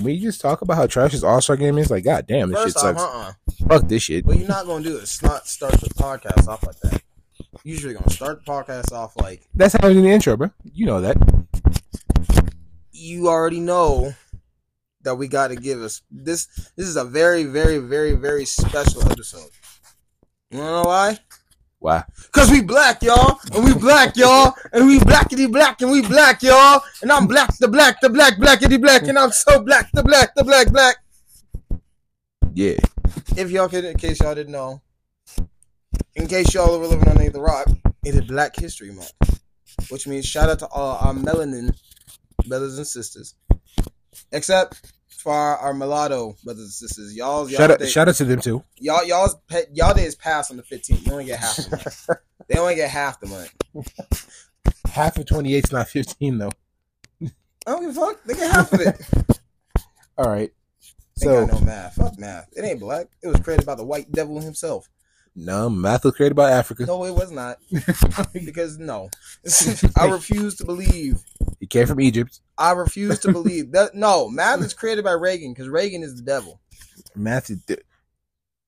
Can we just talk about how trash this All Star game is? Like, god damn, this First shit off, sucks. uh-uh. Fuck this shit. What you're not gonna do is not start the podcast off like that. Usually gonna start the podcast off like That's how it's in the intro, bro. You know that. you already know that we got to give us this. This is a very, very, very, very special episode. You wanna know why? Why? Cause we black, y'all, and we black, y'all, and we blackity black, and we black, y'all, and I'm black, the black, the black, blackity black, and I'm so black, the black, the black, black. Yeah. If y'all could, in case y'all didn't know, in case y'all were living underneath the rock, it is Black History Month, which means shout out to all our melanin brothers and sisters, except for our, mulatto brothers and sisters. Y'all, y'all, Shout out, shout out to them too. y'all, y'all's y'all day is passed on the 15th. You only get half they only get half the month. Half of 28 is not 15 though. I don't give a fuck. They get half of it. All right. They So, got no math. Fuck math. It ain't black. It was created by the white devil himself. No, math was created by Africa. No, it was not. because no, I refuse to believe. He came from Egypt. I refuse to believe that. No, math is created by Reagan because Reagan is the devil. Math is. Di-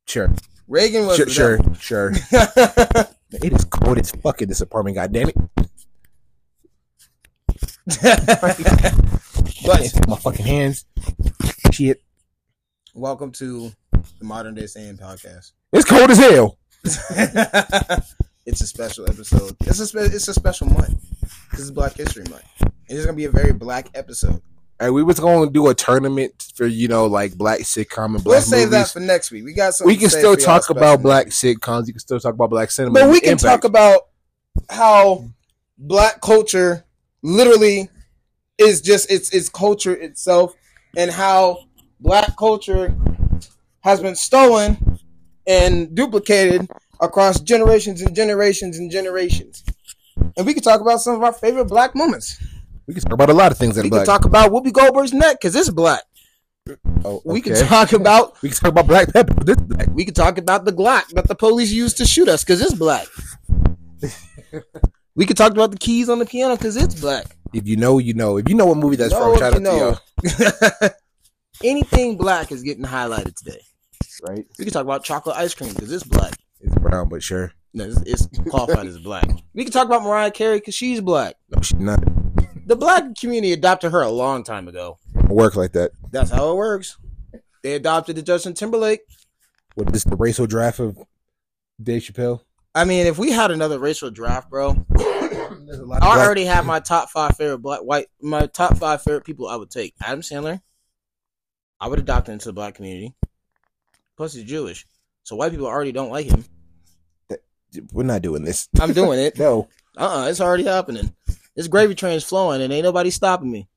sure. Reagan was Sure, the sure, devil. sure. It is cold as fuck in this apartment, god damn it. but my fucking hands. Shit. welcome to the Modern Day Saying podcast. It's cold as hell. it's a special episode. It's a spe- it's a special month. This is Black History Month. And It's gonna be a very black episode. Hey, we was going to do a tournament for you know like black sitcom and black We'll save that for next week. We got some. we can still talk about black sitcoms. You can still talk about black cinema. But we can impact. talk about how black culture literally is just it's it's culture itself and how black culture has been stolen and duplicated across generations and generations and generations. And we can talk about some of our favorite black moments. We can talk about a lot of things that We are black. can talk about Whoopi Goldberg's neck because it's black. oh, We can talk about We can talk about Black Pepper. This black. we can talk about the Glock that the police used to shoot us because it's black. we could talk about the keys on the piano because it's black. If you know, you know. If you know what movie that's Know from, shout you out to y'all. Anything black is getting highlighted today. Right? We can talk about chocolate ice cream because it's black. It's brown, but sure. No, it's, it's qualified as black. We can talk about Mariah Carey because she's black. No, she's not. The black community adopted her a long time ago. Work like that. That's how it works. They adopted the Justin Timberlake. What is this, the racial draft of Dave Chappelle? I mean, if we had another racial draft, bro, There's a lot I already have my top five favorite black white my top five favorite people I would take. Adam Sandler. I would adopt into the black community. Plus he's Jewish. So white people already don't like him. We're not doing this. I'm doing it. No, Uh uh it's already happening. This gravy train's flowing and ain't nobody stopping me.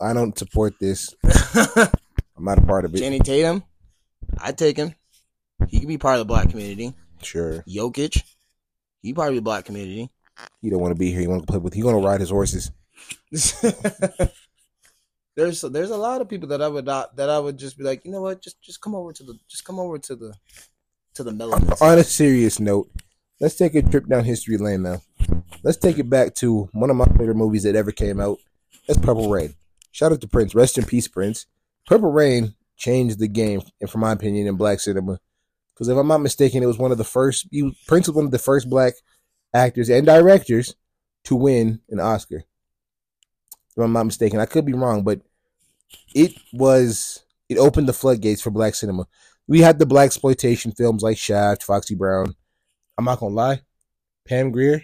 I don't support this. I'm not a part of it. Channing Tatum, I'd take him. He could be part of the black community. Sure. Jokic, he part of the black community. He don't want to be here. He want to play with. He want to ride his horses. there's there's a lot of people that I would not that I would just be like, you know what, just just come over to the just come over to the to the melon. On a serious note, let's take a trip down history lane now. Let's take it back to one of my favorite movies that ever came out. That's Purple Rain. Shout out to Prince. Rest in peace, Prince. Purple Rain changed the game, and for my opinion, in black cinema. Because if I'm not mistaken, it was one of the first. You, Prince was one of the first black actors and directors to win an Oscar. If I'm not mistaken, I could be wrong, but it was. It opened the floodgates for black cinema. We had the blaxploitation films like Shaft, Foxy Brown. I'm not gonna lie, Pam Grier.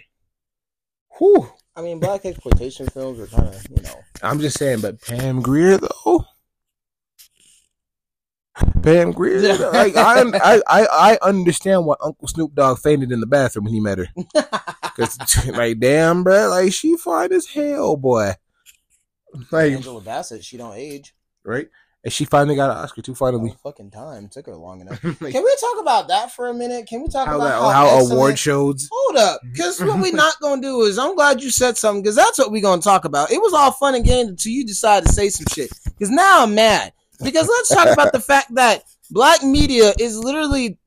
Whew. I mean, blaxploitation films are kind of you know. I'm just saying, but Pam Grier though. Pam Grier, though, like I, I, I, I understand why Uncle Snoop Dogg fainted in the bathroom when he met her. Cause like, damn, bro, like she fine as hell, boy. Like, Angela Bassett, she don't age. right? And she finally got an Oscar too. Finally, No fucking time took her long enough. Like, Can we talk about that for a minute? Can we talk how about that, how, how award shows. Hold up, because what we're not gonna do is I'm glad you said something because that's what we're gonna talk about. It was all fun and games until you decided to say some shit. Because now I'm mad. Because let's talk about the fact that black media is literally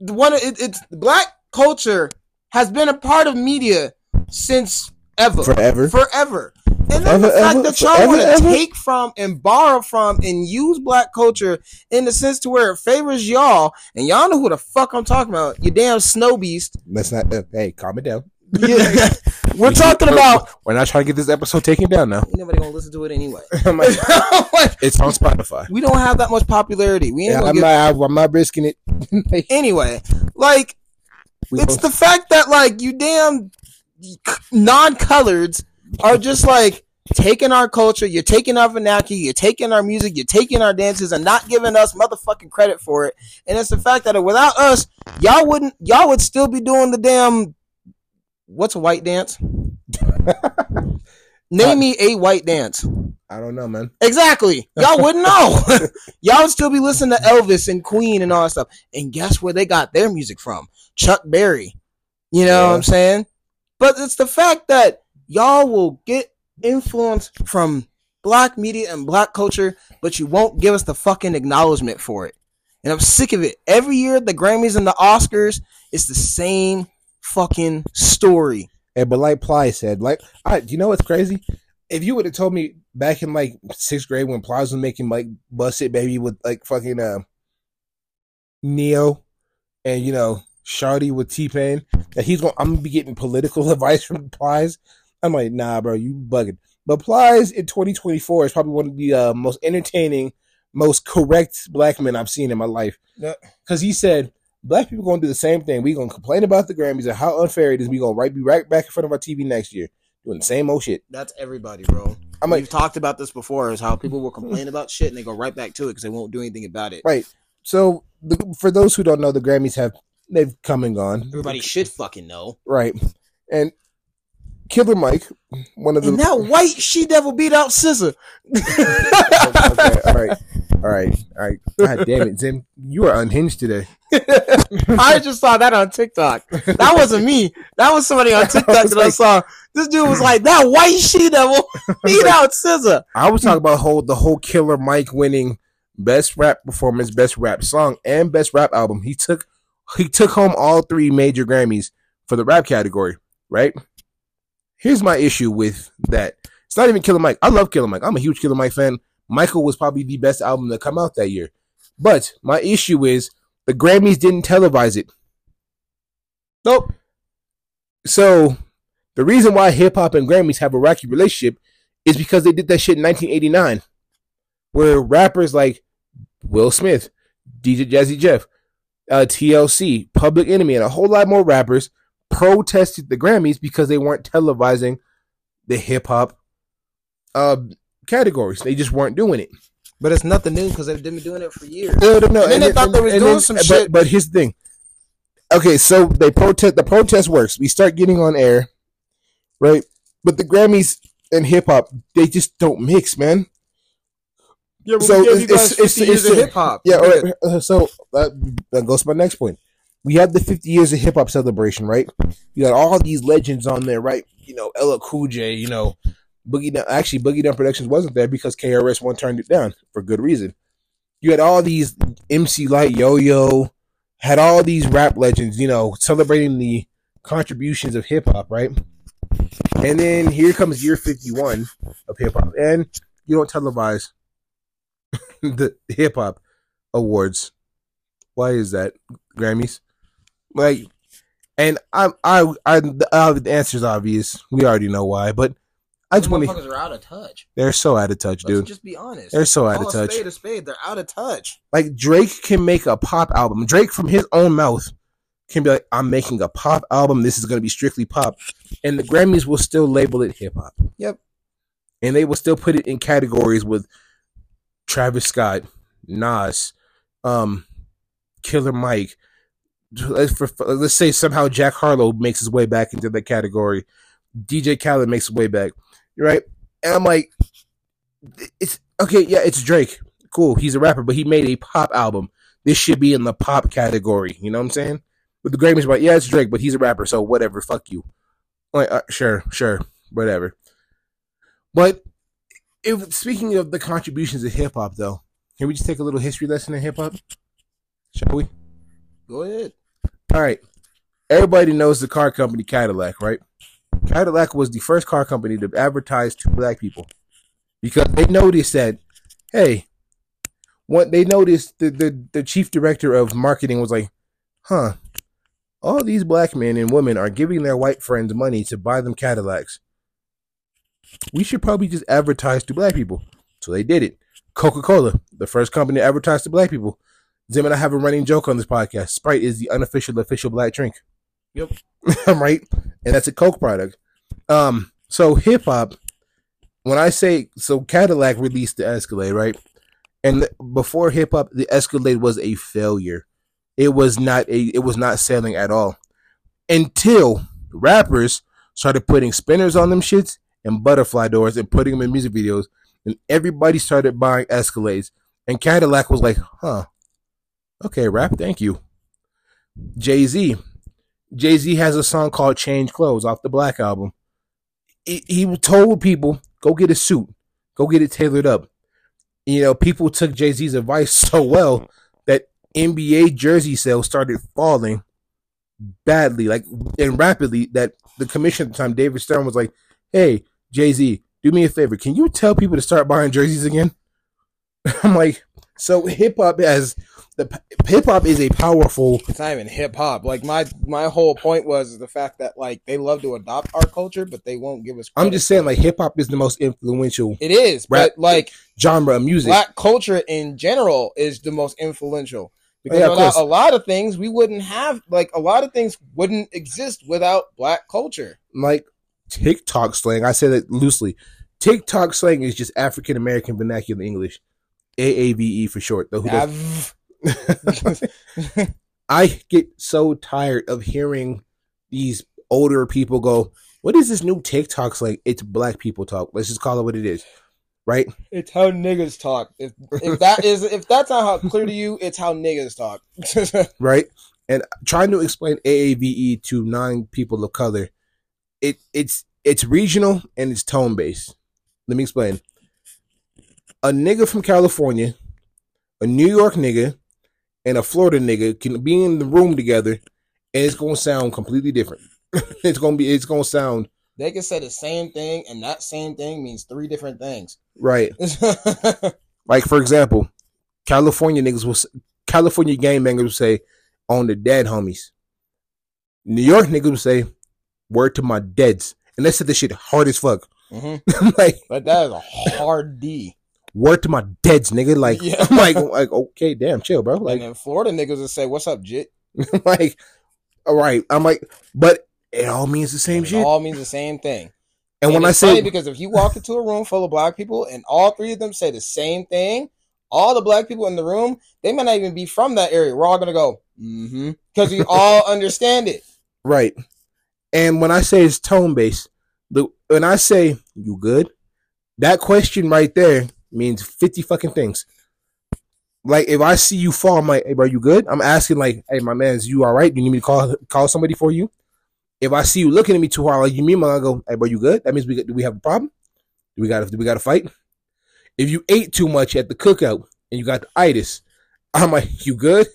the one. It, it's black culture has been a part of media since ever, Forever. forever. And then the fact ever, that y'all want to take from and borrow from and use black culture in the sense to where it favors y'all, and y'all know who the fuck I'm talking about. You damn snow beast. Let's not. Uh, hey, calm it down. Yeah. We're talking about. We're not trying to get this episode taken down now. Nobody gonna listen to it anyway. Like, it's on Spotify. we don't have that much popularity. We ain't Yeah, I'm get not. I'm not risking it. Anyway. Like we it's both- the fact that like you damn non-coloreds are just like taking our culture, you're taking our vernacular, you're taking our music, you're taking our dances, and not giving us motherfucking credit for it. And it's the fact that without us, y'all wouldn't, y'all would still be doing the damn. What's a white dance? Name me a white dance. I don't know, man. Exactly. Y'all wouldn't know. y'all would still be listening to Elvis and Queen and all that stuff. And guess where they got their music from? Chuck Berry. You know what I'm saying? But it's the fact that y'all will get influence from black media and black culture, but you won't give us the fucking acknowledgement for it. And I'm sick of it. Every year the Grammys and the Oscars, it's the same fucking story. Hey, but like Plies said, like, I, you know what's crazy? If you would have told me back in like sixth grade when Plies was making like "Bust It Baby" with like fucking uh, Ne-Yo, and you know Shawty with T Pain, that he's going, to I'm gonna be getting political advice from Plies. I'm like, nah, bro, you bugging. But Plies in 2024 is probably one of the uh, most entertaining, most correct black men I've seen in my life. Yeah. Because he said, black people gonna do the same thing. We gonna complain about the Grammys and how unfair it is. We gonna right be right back in front of our TV next year doing the same old shit. That's everybody, bro. I'm like, We've talked about this before, is how people will complain about shit and they go right back to it because they won't do anything about it. right. So the, for those who don't know, the Grammys have they've come and gone. Everybody should fucking know. right, and Killer Mike, one of the And that white she devil beat out SZA. okay, all right, all right, all right. God damn it, Zim, you are unhinged today. I just saw that on TikTok. That wasn't me. That was somebody on TikTok that I saw. This dude was like, that white she devil beat out SZA. I was talking about whole the whole Killer Mike winning best rap performance, best rap song, and best rap album. He took he took home all three major Grammys for the rap category. Right. Here's my issue with that. It's not even Killer Mike. I love Killer Mike. I'm a huge Killer Mike fan. Michael was probably the best album to come out that year. But my issue is the Grammys didn't televise it. Nope. So the reason why hip hop and Grammys have a rocky relationship is because they did that shit in 1989, where rappers like Will Smith, DJ Jazzy Jeff, uh, TLC, Public Enemy, and a whole lot more rappers protested the Grammys because they weren't televising the hip hop uh, categories. They just weren't doing it. But it's nothing new because they've been doing it for years. No, no, no. And then they thought they and doing some but, shit. But here's the thing. Okay, so they protest. The protest works. We start getting on air, right? But the Grammys and hip hop, they just don't mix, man. Yeah, but So gave it's- it's- it's- hip hop. Yeah. All right. uh, So that, that goes to my next point. We have the 50 years of hip hop celebration, right? You got all these legends on there, right? You know, LL Cool J, you know, Boogie Down. Actually, Boogie Down Productions wasn't there because KRS One turned it down for good reason. You had all these MC Lyte, Yo Yo, had all these rap legends, you know, celebrating the contributions of hip hop, right? And then here comes year 51 of hip hop, and you don't televise the hip hop awards. Why is that Grammys? Like, and I, I, I, the, uh, the answer's obvious. We already know why, but I just want to. are out of touch. They're so out of touch, Let's dude. just be honest. They're so out Call of a touch. spade a spade. They're out of touch. Like Drake can make a pop album. Drake from his own mouth can be like, "I'm making a pop album. This is going to be strictly pop," and the Grammys will still label it hip hop. Yep. And they will still put it in categories with Travis Scott, Nas, um, Killer Mike. For, let's say somehow Jack Harlow makes his way back into that category. DJ Khaled makes his way back, right? And I'm like, it's okay. Yeah, it's Drake. Cool. He's a rapper, but he made a pop album. This should be in the pop category. You know what I'm saying? But the Grammys, like, yeah, it's Drake, but he's a rapper, so whatever. Fuck you. Like, uh, sure, sure, whatever. But if speaking of the contributions of hip hop, though, can we just take a little history lesson in hip hop? Shall we? Go ahead. All right. Everybody knows the car company Cadillac, right? Cadillac was the first car company to advertise to black people because they noticed that, hey, what they noticed the, the the chief director of marketing was like, huh, all these black men and women are giving their white friends money to buy them Cadillacs. We should probably just advertise to black people. So they did it. Coca Cola, the first company to advertise to black people. Zim and I have a running joke on this podcast. Sprite is the unofficial official black drink. Yep. I'm right? And that's a Coke product. Um, so hip hop, when I say so Cadillac released the Escalade, right? And before hip hop, the Escalade was a failure. It was not a it was not selling at all. Until rappers started putting spinners on them shits and butterfly doors and putting them in music videos. And everybody started buying Escalades. And Cadillac was like, huh. Okay, rap, thank you. Jay Z. Jay Z has a song called Change Clothes off the Black album. He, told people, go get a suit, go get it tailored up. You know, people took Jay Z's advice so well that NBA jersey sales started falling badly, like and rapidly. That the commission at the time, David Stern, was like, "Hey, Jay Z, do me a favor. Can you tell people to start buying jerseys again?" I'm like, so hip hop has the hip hop is a powerful. It's not even hip hop. Like my my whole point was the fact that like they love to adopt our culture, but they won't give us. I'm just saying, like hip hop is the most influential it is, Rap- but like genre of music. black culture in general is the most influential. Oh, because Yeah, without a lot of things, we wouldn't have like a lot of things wouldn't exist without black culture. like TikTok slang. I say that loosely. TikTok slang is just African American vernacular English, AAVE E for short. Though who Av- I get so tired of hearing these older people go, "What is this new TikTok like? It's black people talk. Let's just call it what it is, right? it's how niggas talk. If if that is if that's not how clear to you, it's how niggas talk. right? And trying to explain AAVE to non people of color, it it's it's regional and it's tone based. Let me explain. A nigga from California, a New York nigga, and a Florida nigga can be in the room together, and it's gonna sound completely different. it's gonna be it's gonna sound they can say the same thing, and that same thing means three different things. right. Like for example, California niggas will California gangbangers will say on the dead homies. New York niggas will say word to my deads, and they said this shit hard as fuck. hmm I'm like But that is a hard D. word to my deads, nigga. Like Yeah. I'm like like okay, damn, chill, bro. and Like then Florida niggas will say, "What's up, jit?" Like all right. I'm like, but it all means the same It shit. all means the same thing. and when I say because if you walk into a room full of black people and all three of them say the same thing, all the black people in the room, they might not even be from that area. We're all gonna go, mm-hmm, because we all understand it. right, and when I say it's tone based, the when I say you good, that question right there means fifty fucking things. Like if I see you fall, I'm like, hey bro, you good? I'm asking like, hey my man, is you all right? Do you need me to call call somebody for you? If I see you looking at me too hard, like you mean, I go, hey bro, you good? That means we do we have a problem? Do we got do we got to fight? If you ate too much at the cookout and you got the itis, I'm like, you good?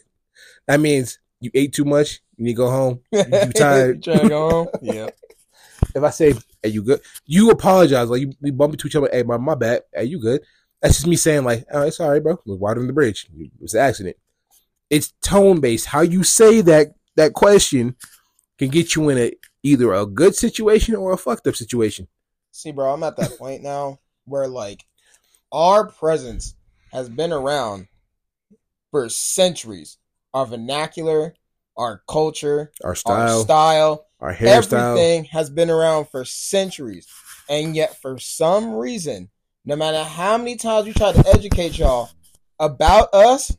That means you ate too much. You need to go home. You tired? Trying to go home? Yeah. If I say, "Hey, you good?" You apologize. Like you, we bump into each other. Hey, my, my bad. Hey, you good? That's just me saying, like, oh, it's all right, bro. We're on the bridge. It was an accident. It's tone based. How you say that that question can get you in a either a good situation or a fucked up situation. See, bro, I'm at that point now where like our presence has been around for centuries. Our vernacular, our culture, Our our style, style, our hairstyle. everything has been around for centuries. And yet, for some reason, no matter how many times we try to educate y'all about us,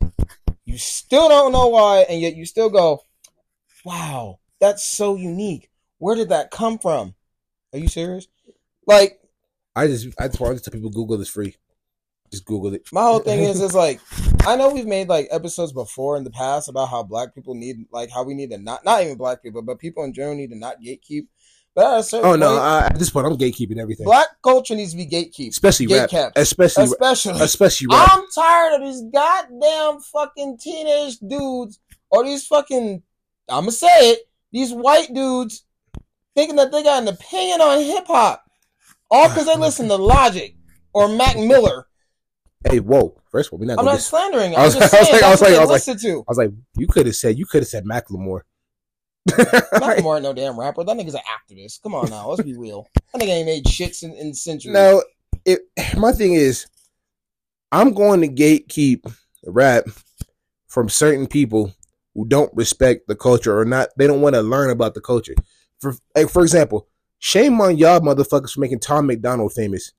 you still don't know why, and yet you still go, wow, that's so unique. Where did that come from? Are you serious? Like, I just I just wanted to tell people Google is free. Just Google it. my whole thing is, is like, I know we've made like episodes before in the past about how black people need, like, how we need to not, not even black people, but people in general need to not gatekeep. But at a certain Oh no! point, I, at this point, I'm gatekeeping everything, black culture needs to be gatekeep. especially rap, especially Especially, especially rap. I'm tired of these goddamn fucking teenage dudes or these fucking, I'm gonna say it, these white dudes thinking that they got an opinion on hip hop, all because they ah, listen to Logic or Mac Miller. Hey, whoa! First of all, we're not. I'm not get, slandering. I was- just I was saying like- I was like- I was like- to. I was like, you could have said you could have said Mac Macklemore. Macklemore ain't no damn rapper. That nigga's an activist. Come on now, let's be real. That nigga ain't made shits in, in centuries. No, it. My thing is, I'm going to gatekeep rap from certain people who don't respect the culture or not. They don't want to learn about the culture. For like, for example, shame on y'all motherfuckers for making Tom MacDonald famous.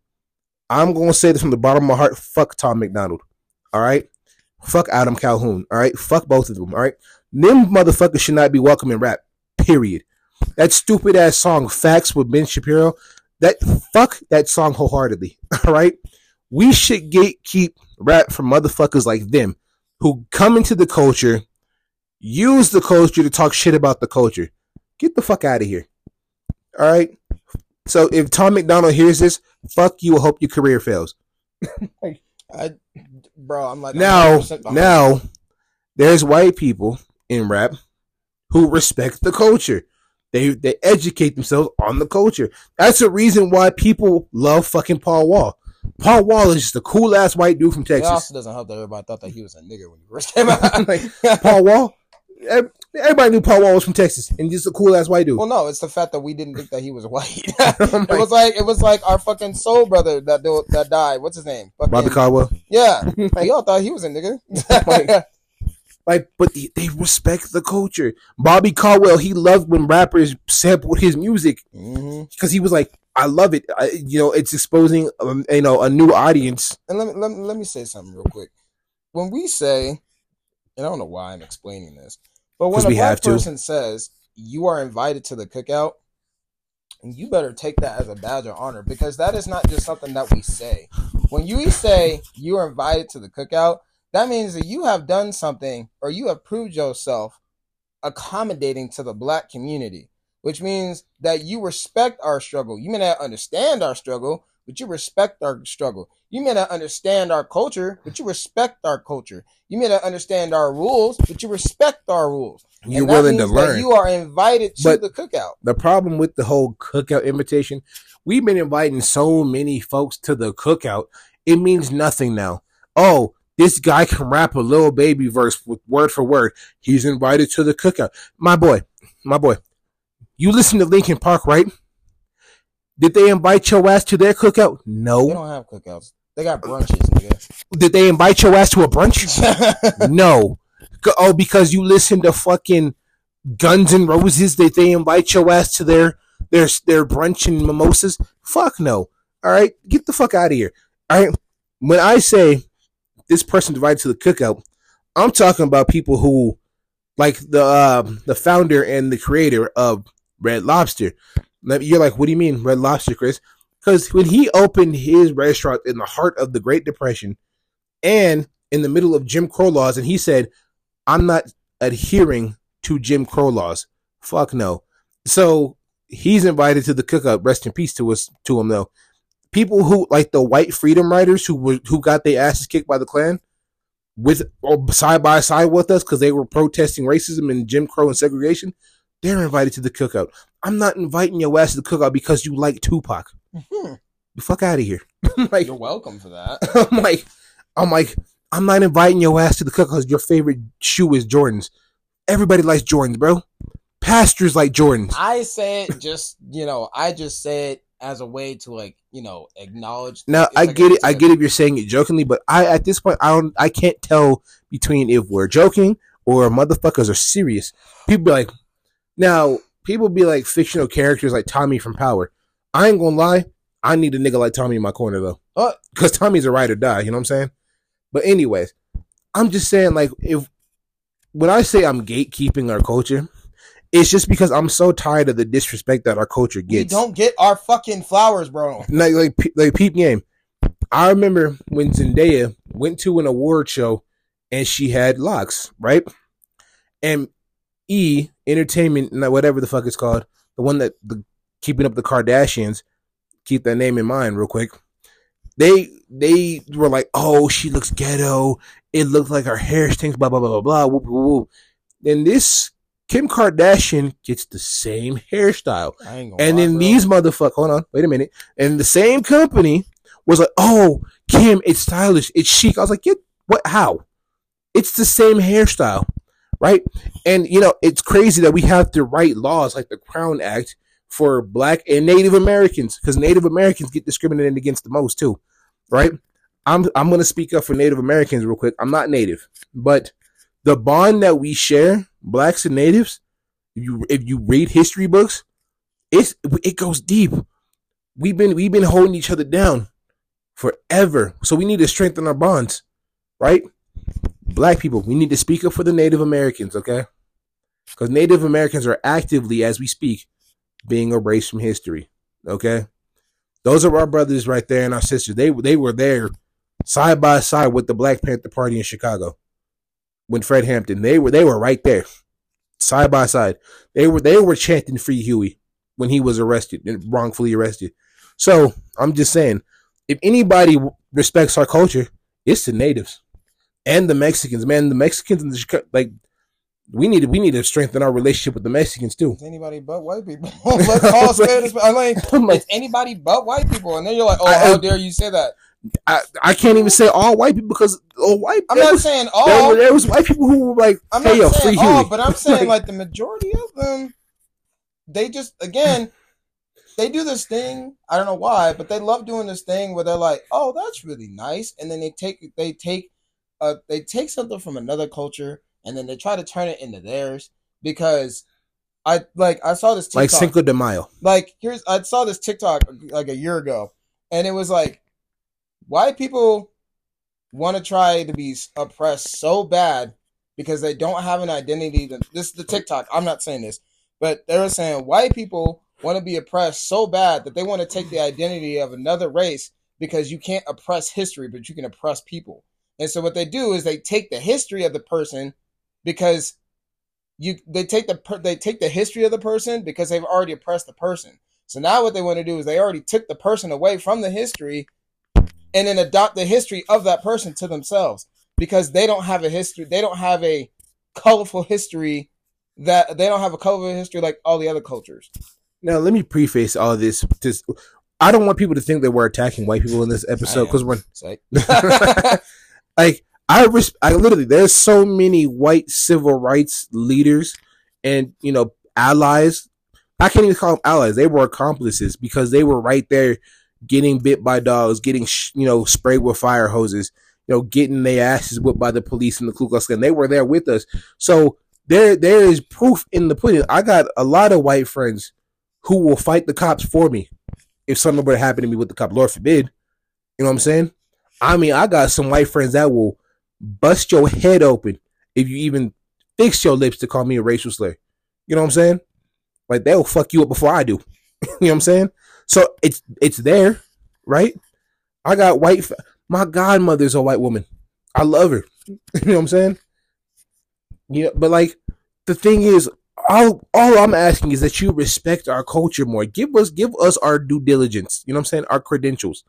I'm going to say this from the bottom of my heart. Fuck Tom MacDonald. All right. Fuck Adam Calhoun. All right. Fuck both of them. All right. Them motherfuckers should not be welcome in rap. Period. That stupid ass song "Facts" with Ben Shapiro. That fuck that song wholeheartedly. All right. We should gatekeep rap from motherfuckers like them who come into the culture, use the culture to talk shit about the culture. Get the fuck out of here. All right. So if Tom MacDonald hears this, fuck you. I hope your career fails. I, bro, I'm like Now, 100% behind now, there's white people in rap who respect the culture. They they educate themselves on the culture. That's the reason why people love fucking Paul Wall. Paul Wall is just a cool ass white dude from you. It Texas. also doesn't help that everybody thought that he was a nigger when he first came out. Like, Paul Wall. Everybody knew Paul Wall was from Texas and just a cool ass white dude. well, no, it's the fact that we didn't think that he was white. It was like it was like our fucking soul brother that that died. What's his name? Fucking- Bobby Caldwell. Yeah, Like- we all thought he was a nigga. Like- but they, they respect the culture. Bobby Caldwell, he loved when rappers sampled his music because he was like, I love it. I, you know, it's exposing, um, you know, a new audience. And let me, let me let me say something real quick. When we say, and I don't know why I'm explaining this, but when a black have to. person says you are invited to the cookout, and you better take that as a badge of honor because that is not just something that we say. When you say you are invited to the cookout, that means that you have done something or you have proved yourself accommodating to the black community, which means that you respect our struggle. You may not understand our struggle, but you respect our struggle. You may not understand our culture, but you respect our culture. You may not understand our rules, but you respect our rules. And You're willing to learn. You are invited to But- the cookout. the problem with the whole cookout invitation, we've been inviting so many folks to the cookout. It means nothing now. Oh, this guy can rap a little baby verse with word for word. He's invited to the cookout. My boy, my boy, you listen to Linkin Park, right? Did they invite your ass to their cookout? They No. don't have cookouts. They got brunches, nigga. Did they invite your ass to a brunch? no. Oh, because you listen to fucking Guns and Roses, that they invite your ass to their their their brunch and mimosas? Fuck no. All right, get the fuck out of here. All right. When I say this person invited to the cookout, I'm talking about people who, like the uh, the founder and the creator of Red Lobster. You're like, what do you mean Red Lobster, Chris? Because when he opened his restaurant in the heart of the Great Depression and in the middle of Jim Crow laws, and he said, I'm not adhering to Jim Crow laws. Fuck no. So he's invited to the cookout. Rest in peace to us to him though. People who like the white freedom riders who were who got their asses kicked by the Klan with or side by side with us because they were protesting racism and Jim Crow and segregation. They're invited to the cookout. I'm not inviting your ass to the cookout because you like Tupac. Hmm. The fuck out of here. like You're welcome for that. I'm like, I'm like, I'm not inviting your ass to the cookout because your favorite shoe is Jordans. Everybody likes Jordans, bro. Pastors like Jordans. I say it just, you know, I just say it as a way to like, you know, acknowledge. Now I like get it. I get if you're saying it jokingly, but I at this point I don't. I can't tell between if we're joking or motherfuckers are serious. People be like, now people be like fictional characters like Tommy from Power. I ain't gonna lie. I need a nigga like Tommy in my corner though, Uh, because Tommy's a ride or die. You know what I'm saying? But anyways, I'm just saying like if when I say I'm gatekeeping our culture, it's just because I'm so tired of the disrespect that our culture gets. we don't get our fucking flowers, bro. like like like peep game. I remember when Zendaya went to an award show and she had locks, right? And E Entertainment, whatever the fuck it's called, the one that the keeping up the Kardashians, keep that name in mind real quick. They they were like, oh, she looks ghetto. It looks like her hair stinks. Blah blah blah blah blah. Whoop, whoop, whoop. Then this Kim Kardashian gets the same hairstyle. Gonna And then these motherfuckers, hold on, wait a minute. And the same company was like, oh, Kim, it's stylish, it's chic. I was like, yeah, what, how? It's the same hairstyle, right? And, you know, it's crazy that we have to write laws like the Crown Act for black and Native Americans because Native Americans get discriminated against the most too, right? I'm, I'm going to speak up for Native Americans real quick. I'm not Native, but the bond that we share, blacks and natives, if you, if you read history books, it's it goes deep. We've been we've been holding each other down forever. So we need to strengthen our bonds, right? Black people, we need to speak up for the Native Americans, okay? Because Native Americans are actively, as we speak, being erased from history. Okay, those are our brothers right there and our sisters. They they were there side by side with the Black Panther Party in Chicago when Fred Hampton. They were they were right there, side by side. They were they were chanting "Free Huey" when he was arrested and wrongfully arrested. So I'm just saying, if anybody respects our culture, it's the natives and the Mexicans. Man, the Mexicans and the like we need to we need to strengthen our relationship with the Mexicans too. It's anybody but white people. Let's call spade a. I'm like, I'm like, it's anybody but white people, and then you're like, oh, I- how dare you say that? I, I can't even say all white people because all white. I'm not was, saying there, all. were, there was white people who were like, I'm "Hey not yo, saying free all, Huey." but I'm saying Like- like the majority of them, they just again, they do this thing. I don't know why, but they love doing this thing where they're like, "Oh, that's really nice," and then they take they take uh they take something from another culture and then they try to turn it into theirs because I like I saw this TikTok like Cinco de Mayo. like here's I saw this TikTok like a year ago, and it was like white people want to try to be oppressed so bad because they don't have an identity. This is the TikTok. I'm not saying this, but they're saying white people want to be oppressed so bad that they want to take the identity of another race because you can't oppress history, but you can oppress people. And so what they do is they take the history of the person because you they take the they take the history of the person because they've already oppressed the person. So now what they want to do is they already took the person away from the history and then adopt the history of that person to themselves because they don't have a history they don't have a colorful history that they don't have a colorful history like all the other cultures. Now let me preface all this. Just, I don't want people to think that we're attacking white people in this episode because we're like I res- I literally there's so many white civil rights leaders and you know allies. I can't even call them allies. They were accomplices because they were right there getting bit by dogs, getting sh- you know sprayed with fire hoses, you know getting their asses whipped by the police and the Ku Klux Klan. They were there with us. So there there is proof in the pudding. I got a lot of white friends who will fight the cops for me if something were to happen to me with the cop. Lord forbid. You know what I'm saying? I mean, I got some white friends that will bust your head open if you even fix your lips to call me a racial slur. You know what I'm saying? Like they'll fuck you up before I do. you know what I'm saying? So it's it's there, right? I got white. fa- My godmother's a white woman. I love her. you know what I'm saying? Yeah, but like the thing is, all all I'm asking is that you respect our culture more. Give us give us our due diligence. You know what I'm saying? Our credentials.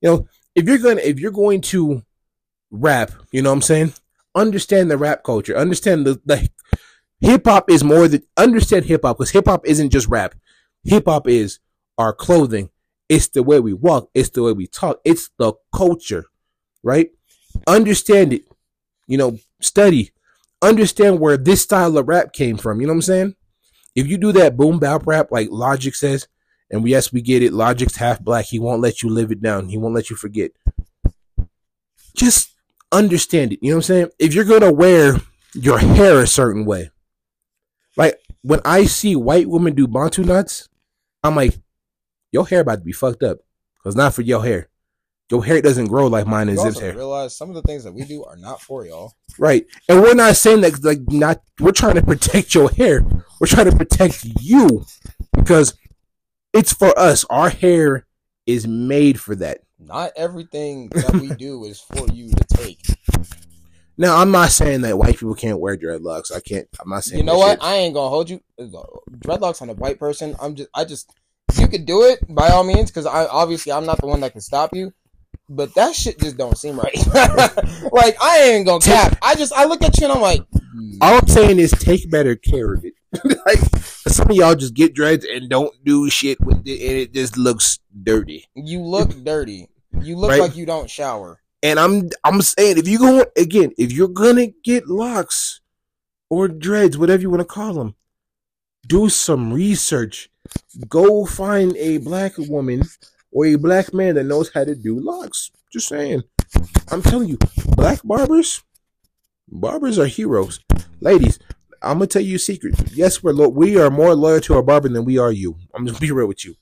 You know, if you're gonna if you're going to rap, you know what I'm saying? Understand the rap culture. Understand the, the hip hop is more than understand hip hop because hip hop isn't just rap. Hip hop is our clothing. It's the way we walk. It's the way we talk. It's the culture, right? Understand it. You know, study. Understand where this style of rap came from. You know what I'm saying? If you do that boom bap rap like Logic says, and yes, we get it. Logic's half black. He won't let you live it down. He won't let you forget. Just understand it. You know what I'm saying? If you're gonna wear your hair a certain way, like when I see white women do bantu knots, I'm like, your hair about to be fucked up. Cause not for your hair. Your hair doesn't grow like mine and you Zip's hair. realize some of the things that we do are not for y'all. Right. And we're not saying that like not we're trying to protect your hair. We're trying to protect you because it's for us. Our hair is made for that. Not everything that we do is for you to take. Now I'm not saying that white people can't wear dreadlocks. I can't I'm not saying You know what? shit. I ain't gonna hold you. Dreadlocks on a white person. I'm just. I just. You could do it by all means, because I obviously I'm not the one that can stop you. But that shit just don't seem right. like I ain't gonna cap. I just I look at you and I'm like, hmm, All I'm saying is take better care of it. like some of y'all just get dreads and don't do shit with it, and it just looks dirty. You look dirty. You look Right. like you don't shower. And I'm I'm saying if you go again, if you're gonna get locks or dreads, whatever you want to call them, do some research. Go find a black woman or a black man that knows how to do locks. Just saying. I'm telling you, black barbers, barbers are heroes. Ladies, I'm gonna tell you a secret. Yes, we're lo- we are more loyal to our barber than we are you. I'm just be real with you.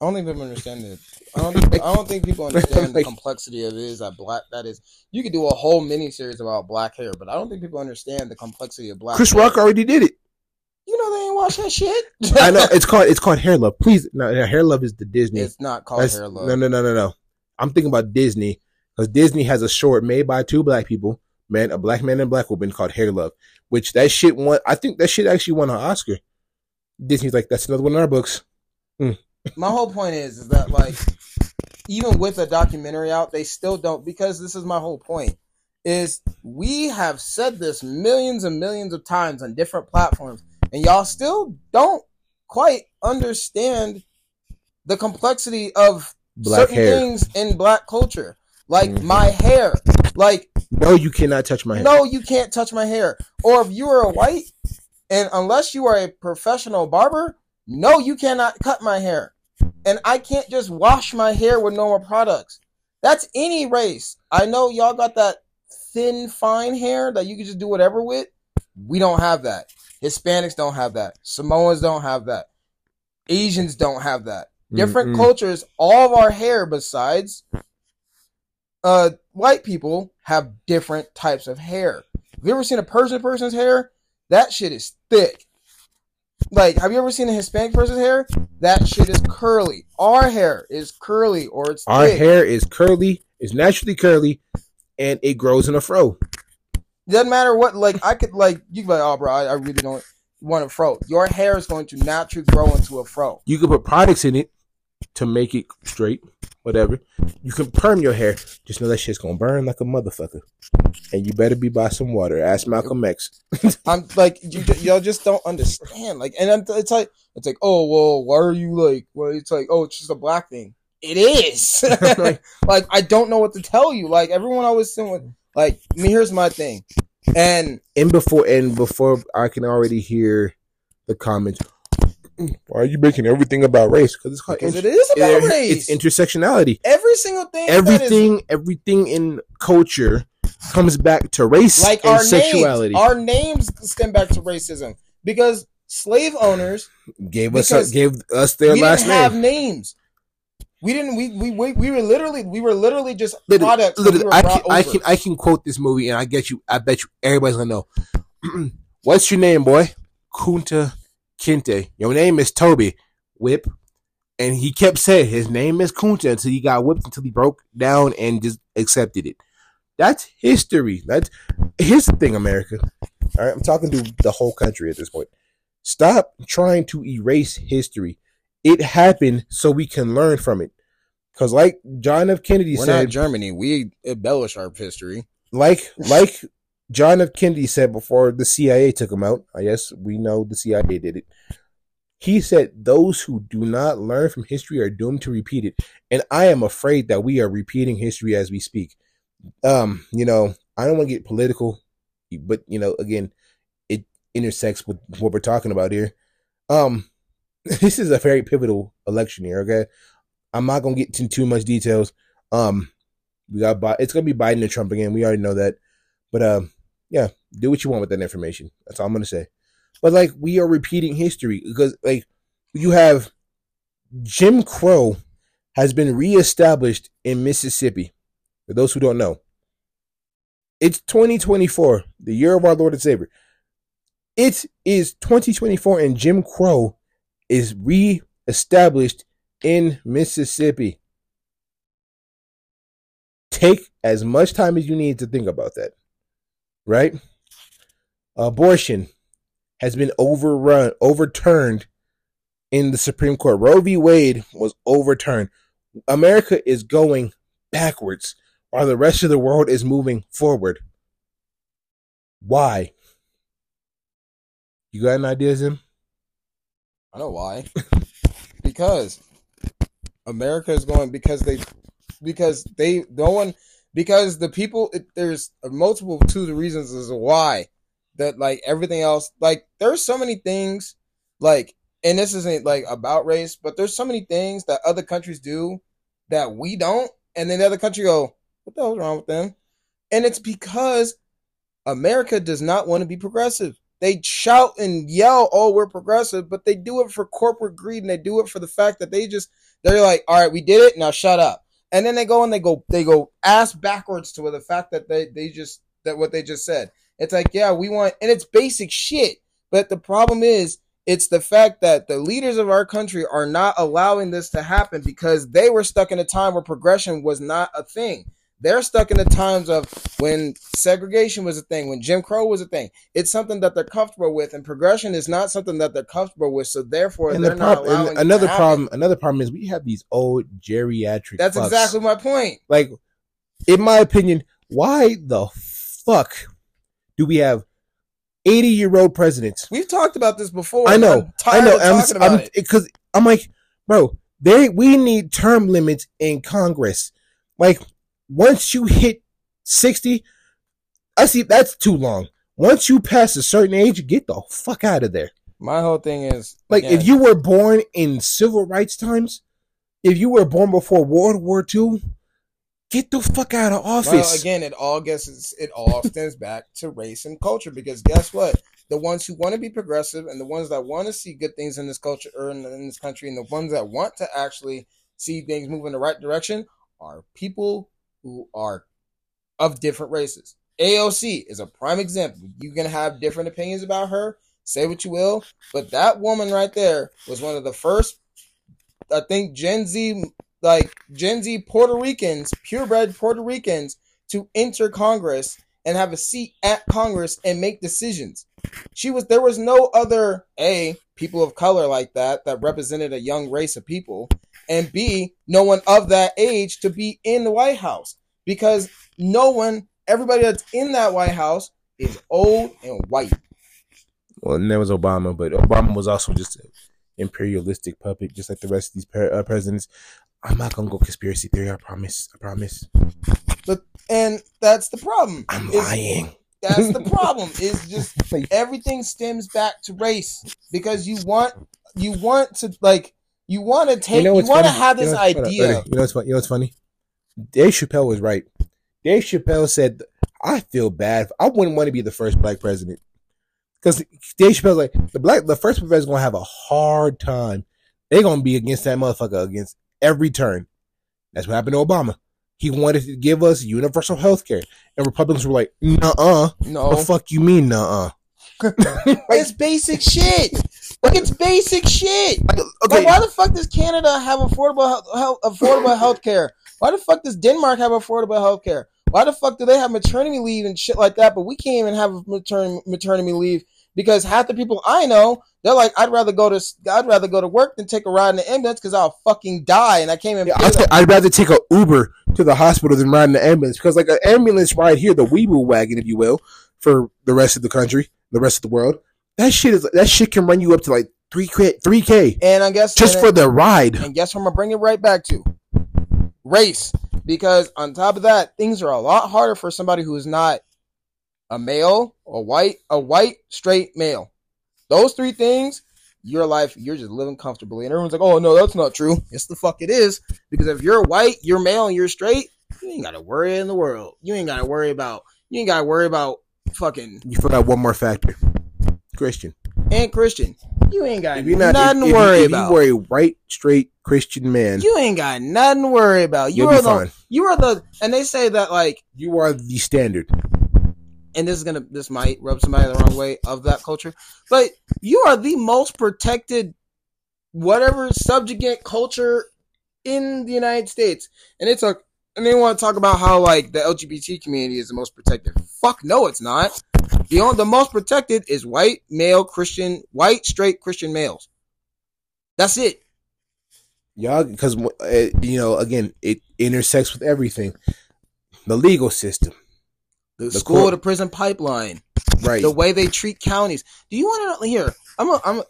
I don't think people understand it. I don't. Think, I don't think people understand the complexity of it. Is that black? That is. You could do a whole mini series about black hair, but I don't think people understand the complexity of black. Chris hair. Rock already did it. You know they ain't watch that shit. I know it's called it's called Hair Love. Please, no, Hair Love is the Disney. it's not called That's- hair love. No, no, no, no, no. I'm thinking about Disney because Disney has a short made by two black people, man, a black man and a black woman called Hair Love, which that shit won. I think that shit actually won an Oscar. Disney's like, that's another one in our books. Mm. My whole point is, is that like, even with a documentary out, they still don't because this is my whole point. Is we have said this millions and millions of times on different platforms, and y'all still don't quite understand the complexity of Black certain hair. things in black culture. Like Mhm. my hair. Like No, you cannot touch my hair. no, you can't touch my hair. Or if you are a white, and unless you are a professional barber, no, you cannot cut my hair. And I can't just wash my hair with normal products. That's any race. I know y'all got that thin, fine hair that you can just do whatever with. We don't have that. Hispanics don't have that. Samoans don't have that. Asians don't have that. Different Mm-mm. cultures, all of our hair besides uh white people have different types of hair. Have you ever seen a Persian person's hair? That shit is thick. Like, have you ever seen a Hispanic person's hair? That shit is curly. Our hair is curly or it's thick Our thick. hair is curly, it's naturally curly, and it grows in a fro. Doesn't matter what. Like, I could like you could be like, oh, bro, I, I really don't want a fro. Your hair is going to naturally grow into a fro. You can put products in it to make it straight, whatever. You can perm your hair. Just know that shit's gonna burn like a motherfucker. And you better be by some water. Ask Malcolm X. I'm like, you, y'all just don't understand. Like, and I'm, it's like, it's like, oh, well, why are you like? Well, it's like, oh, it's just a black thing. It is. like, I don't know what to tell you. Like, everyone always saying, with, like, I mean, here's my thing, and and before and before I can already hear the comments. Why are you making everything about race? Because it's called because inter- it is about it- race. It's intersectionality. Every single thing. is- Everything, everything in culture comes back to race like and our sexuality. names, our names stem back to racism because slave owners gave us gave us their we last didn't have names. We didn't. We, we we we were literally we were literally just Literally, products. literally, we I can I can I can quote this movie and I get you. I bet you everybody's gonna know. What's your name, boy? Kunta Kinte. Your name is Toby. Whip. And he kept saying his name is Kunta until he got whipped until he broke down and just accepted it. That's history. That's here's the thing, America. All right, I'm talking to the whole country at this point. Stop trying to erase history. It happened so we can learn from it. Because, like John F. Kennedy We're said, not Germany. We embellish our history. like like John F. Kennedy said before the CIA took him out. I guess we know the CIA did it. He said those who do not learn from history are doomed to repeat it. And I am afraid that we are repeating history as we speak. Um, you know, I don't want to get political, but you know, again, it intersects with what we're talking about here. Um, this is a very pivotal election year. okay? I'm not gonna get into too much details. Um, we got Bi- it's gonna be Biden and Trump again. We already know that, but um, yeah, do what you want with that information. That's all I'm gonna say. But like, we are repeating history because like you have Jim Crow has been reestablished in Mississippi. For those who don't know, it's 2024, the year of our Lord and Savior. It is 2024, and Jim Crow is reestablished in Mississippi. Take as much time as you need to think about that. Right? Abortion has been overrun, overturned in the Supreme Court. Roe v. Wade was overturned. America is going backwards while the rest of the world is moving forward. Why? You got an idea, Zim? I know why. because America is going because they because they no one because the people it, there's multiple to the reasons as to why that like everything else like there's so many things like and this isn't like about race but there's so many things that other countries do that we don't and then the other country go what the hell's wrong with them and it's because america does not want to be progressive they shout and yell oh we're progressive but they do it for corporate greed and they do it for the fact that they just they're like all right we did it now shut up. And then they go and they go they go ass backwards to the fact that they they just that what they just said. It's like yeah we want and it's basic shit but the problem is it's the fact that the leaders of our country are not allowing this to happen because they were stuck in a time where progression was not a thing they're stuck in the times of when segregation was a thing, when Jim Crow was a thing. It's something that they're comfortable with, and progression is not something that they're comfortable with. So therefore, And they're the not allowing and it to another problem, another problem is we have these old geriatric. That's fucks. exactly my point. like, in my opinion, why the fuck do we have eighty year old presidents? We've talked about this before. I know, I know. I'm, I'm, because I'm like, bro, they we need term limits in Congress. Like, once you hit sixty, I see that's too long. Once you pass a certain age, get the fuck out of there. My whole thing is Like, again, if you were born in civil rights times, if you were born before World War II, get the fuck out of office. Well, again, it all guesses it all stems back to race and culture because guess what? The ones who want to be progressive and the ones that want to see good things in this culture or in, in this country, and the ones that want to actually see things move in the right direction are people who are of different races. AOC is a prime example. You can have different opinions about her, say what you will, but that woman right there was one of the first, I think, Gen Z like Gen Z Puerto Ricans, purebred Puerto Ricans, to enter Congress and have a seat at Congress and make decisions. She was there was no other A people of color like that that represented a young race of people, and B no one of that age to be in the White House because no one, everybody that's in that White House is old and white. well, and there was Obama, but Obama was also just an imperialistic puppet, just like the rest of these pre- uh, presidents. I'm not gonna go conspiracy theory. I promise. I promise. But And that's the problem. I'm is- lying. That's the problem. Is just everything stems back to race because you want you want to like you want to take you, what's want to have You this know hold on, idea. You know what's funny? You know what's funny? Dave Chappelle was right. Dave Chappelle said, "I feel bad. I wouldn't want to be the first black president because Dave Chappelle's like the black, the first president's gonna have a hard time. They're gonna be against that motherfucker against every turn. That's what happened to Obama. He wanted to give us universal health care, and Republicans were like, "Nuh-uh. No, The fuck you mean, nuh-uh?" it's basic shit. Like it's basic shit. Okay, Like, why the fuck does Canada have affordable health, health, affordable health care? Why the fuck does Denmark have affordable health care? Why the fuck do they have maternity leave and shit like that, but we can't even have matern- maternity leave because half the people I know, they're like, I'd rather go to I'd rather go to work than take a ride in the ambulance because I'll fucking die and I can't even. Yeah, I'd, I'd rather take a Uber to the hospital than ride in the ambulance because, like, an ambulance ride here, the Weeble wagon, if you will, for the rest of the country, the rest of the world, that shit is that shit can run you up to like three k, three k and I guess just for the ride. and guess what I'm gonna bring it right back to race because on top of that, things are a lot harder for somebody who is not a male, a white, a white straight male. Those three things, your life, you're just living comfortably. And everyone's like, oh, no, that's not true. Yes, the fuck it is. Because if you're white, you're male, and you're straight, you ain't got to worry in the world. You ain't got to worry about, you ain't got to worry about fucking, You forgot one more factor, Christian. and Christian. You ain't got you're not, nothing if, worry if about. you were a white straight Christian man, You ain't got nothing to worry about. You you'll are the, fine. you are the, and they say that like, You are the standard. and this is gonna, this might rub somebody the wrong way of that culture, but you are the most protected, whatever subjugate culture in the United States, and it's a, and they want to talk about how like the LGBT community is the most protected. Fuck no, it's not. The only, the most protected is white male Christian, white straight Christian males. That's it. Y'all, because uh, you know, again, it intersects with everything. The legal system. the, The school court- to prison pipeline, Right. the way they treat counties. Do you want to here? I'm a, I'm a,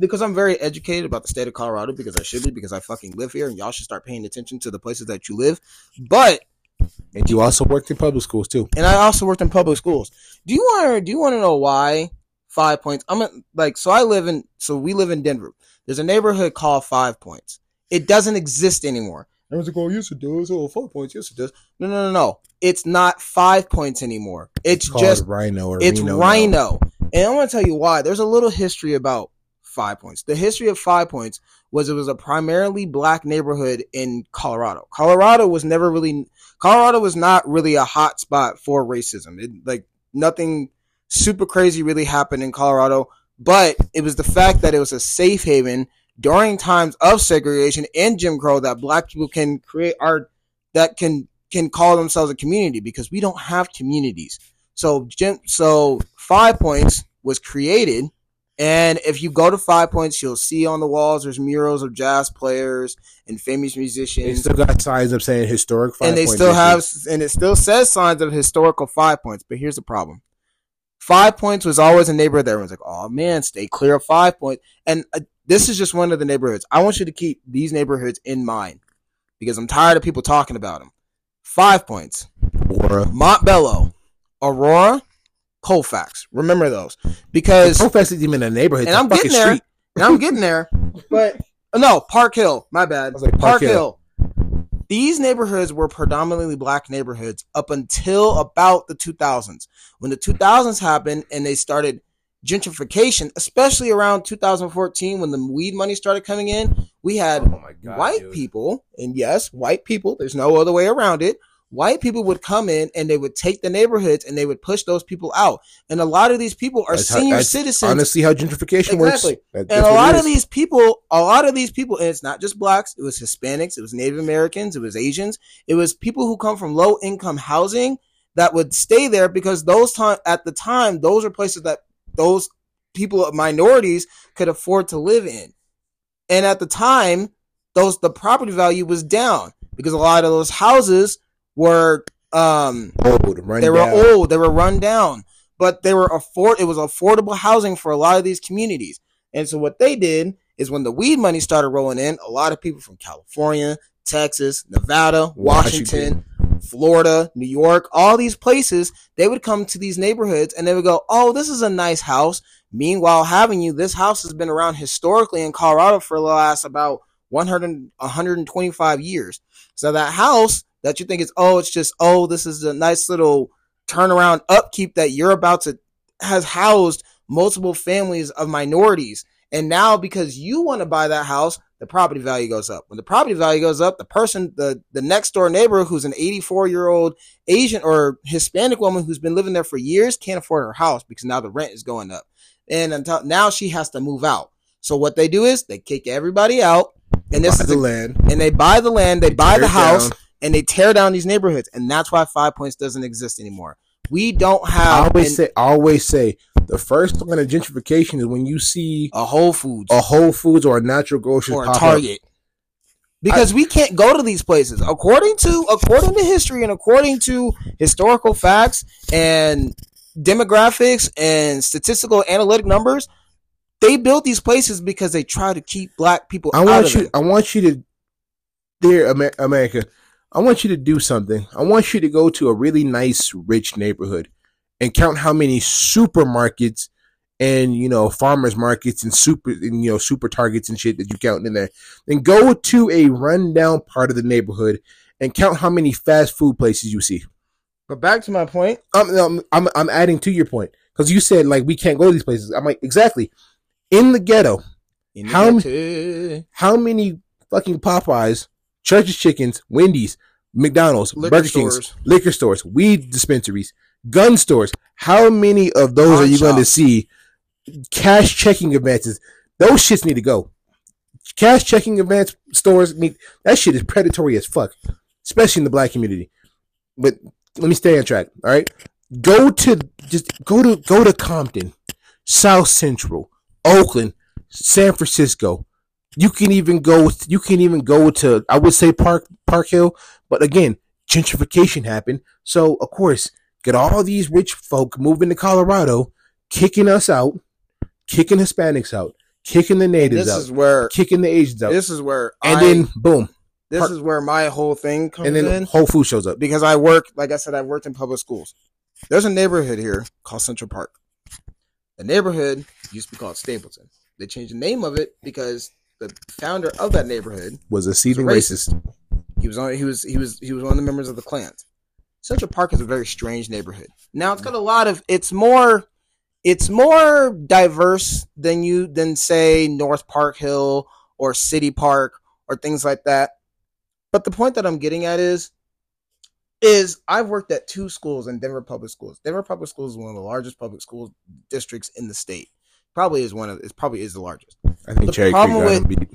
because I'm very educated about the state of Colorado because I should be because I fucking live here and y'all should start paying attention to the places that you live. But and you also worked in public schools too. and I also worked in public schools. Do you want to do you want to know why Five Points? I'm a, like so I live in so we live in Denver. There's a neighborhood called Five Points. It doesn't exist anymore. Everyone's like, "Oh, yes it does. Oh, Five Points, yes it does." No, no, no, no. It's not Five Points anymore. It's, Called just RiNo or it's Reno now. RiNo. And I'm going to tell you why. There's a little history about Five Points. The history of Five Points was it was a primarily black neighborhood in Colorado. Colorado was never really Colorado was not really a hot spot for racism. It, like nothing super crazy really happened in Colorado, but it was the fact that it was a safe haven during times of segregation and Jim Crow that black people can create art that can can call themselves a community because we don't have communities. So Jim, so Five Points was created, and if you go to Five Points, you'll see on the walls there's murals of jazz players and famous musicians. They still got signs up saying historic. and they Five still have, and it still says signs of historical Five Points. But here's the problem: Five Points was always a neighborhood that everyone's like, "Oh man, stay clear of Five Points." And uh, this is just one of the neighborhoods. I want you to keep these neighborhoods in mind because I'm tired of people talking about them. Five Points. Aurora. Montbello, Aurora, Colfax. Remember those because Colfax isn't even a neighborhood. and I'm getting there. street. And I'm getting there, but no, Park Hill. My bad. like, Park, Park Hill. Hill. These neighborhoods were predominantly black neighborhoods up until about the 2000s. When the 2000s happened and they started gentrification, especially around 2014 when the weed money started coming in, we had Oh god, white dude. people, and yes, white people, there's no other way around it. White people would come in and they would take the neighborhoods and they would push those people out. And a lot of these people are That's how- senior that's citizens. Honestly, how gentrification Exactly. works. That- and a lot of these people, a lot of these people, and it's not just blacks, it was Hispanics, it was Native Americans, it was Asians, it was people who come from low income housing that would stay there because those time at the time, those are places that those people of minorities could afford to live in. And at the time, those the property value was down because a lot of those houses were um old, they were old, they were run down, but they were afford. It was affordable housing for a lot of these communities. And so what they did is when the weed money started rolling in, a lot of people from California, Texas, Nevada, Washington, Florida, New York, all these places, they would come to these neighborhoods and they would go, "Oh, this is a nice house." Meanwhile, having you, this house has been around historically in Colorado for the last about 100, 125 years. So that house that you think is, oh, it's just, oh, this is a nice little turnaround upkeep that you're about to, has housed multiple families of minorities. And now because you want to buy that house, the property value goes up. When the property value goes up, the person, the, the next door neighbor who's an 84 year old Asian or Hispanic woman who's been living there for years can't afford her house because now the rent is going up. And until now she has to move out. So what they do is they kick everybody out. And this Buy is the land. and they buy the land, they buy the house, down. And they tear down these neighborhoods. And that's why Five Points doesn't exist anymore. We don't have. I always an- say, I always say, the first sign of gentrification is when you see a Whole Foods a Whole Foods or a natural grocery or a pop up. Target. Because we can't go to these places. According to according to history and according to historical facts and demographics and statistical analytic numbers, they built these places because they try to keep black people I out want of you. them. I want you to, dear Amer- America. I want you to do something. I want you to go to a really nice, rich neighborhood and count how many supermarkets and you know farmers markets and super and you know super targets and shit that you count in there. Then go to a rundown part of the neighborhood and count how many fast food places you see. But back to my point, I'm I'm I'm, I'm adding to your point because you said like we can't go to these places. I'm like exactly in the ghetto. in the How ghetto- how many fucking Popeyes, Church's Chickens, Wendy's, McDonald's, Liquor Burger King's, stores. liquor stores, weed dispensaries, gun stores, how many of those Pawn are you going to shops. see? Cash checking advances. Those shits need to go. Cash checking advance stores need that shit is predatory as fuck, especially in the black community. But let me stay on track. All right, go to just go to go to Compton, South Central, Oakland, San Francisco. You can even go. You can even go to. I would say Park Park Hill, but again, gentrification happened. So of course, Get all these rich folk moving to Colorado, kicking us out, kicking Hispanics out, kicking the natives This out, is where kicking the Asians out, this is where and I, then boom, this Park- is where my whole thing comes and then in Whole Food shows up. because I work, like I said, I've worked in public schools. There's a neighborhood here called Central Park. The neighborhood used to be called Stapleton. They changed the name of it because the founder of that neighborhood Was a seething racist. racist. He was on. He was. He was. He was one of the members of the Klans. Central Park is a very strange neighborhood. Now it's got a lot of. It's more. It's more diverse than you than say North Park Hill or City Park or things like that. But the point that I'm getting at is, is I've worked at two schools in Denver Public Schools. Denver Public Schools is one of the largest public school districts in the state. Probably is one of. It probably is the largest. I think The Cherry Creek problem got him beat.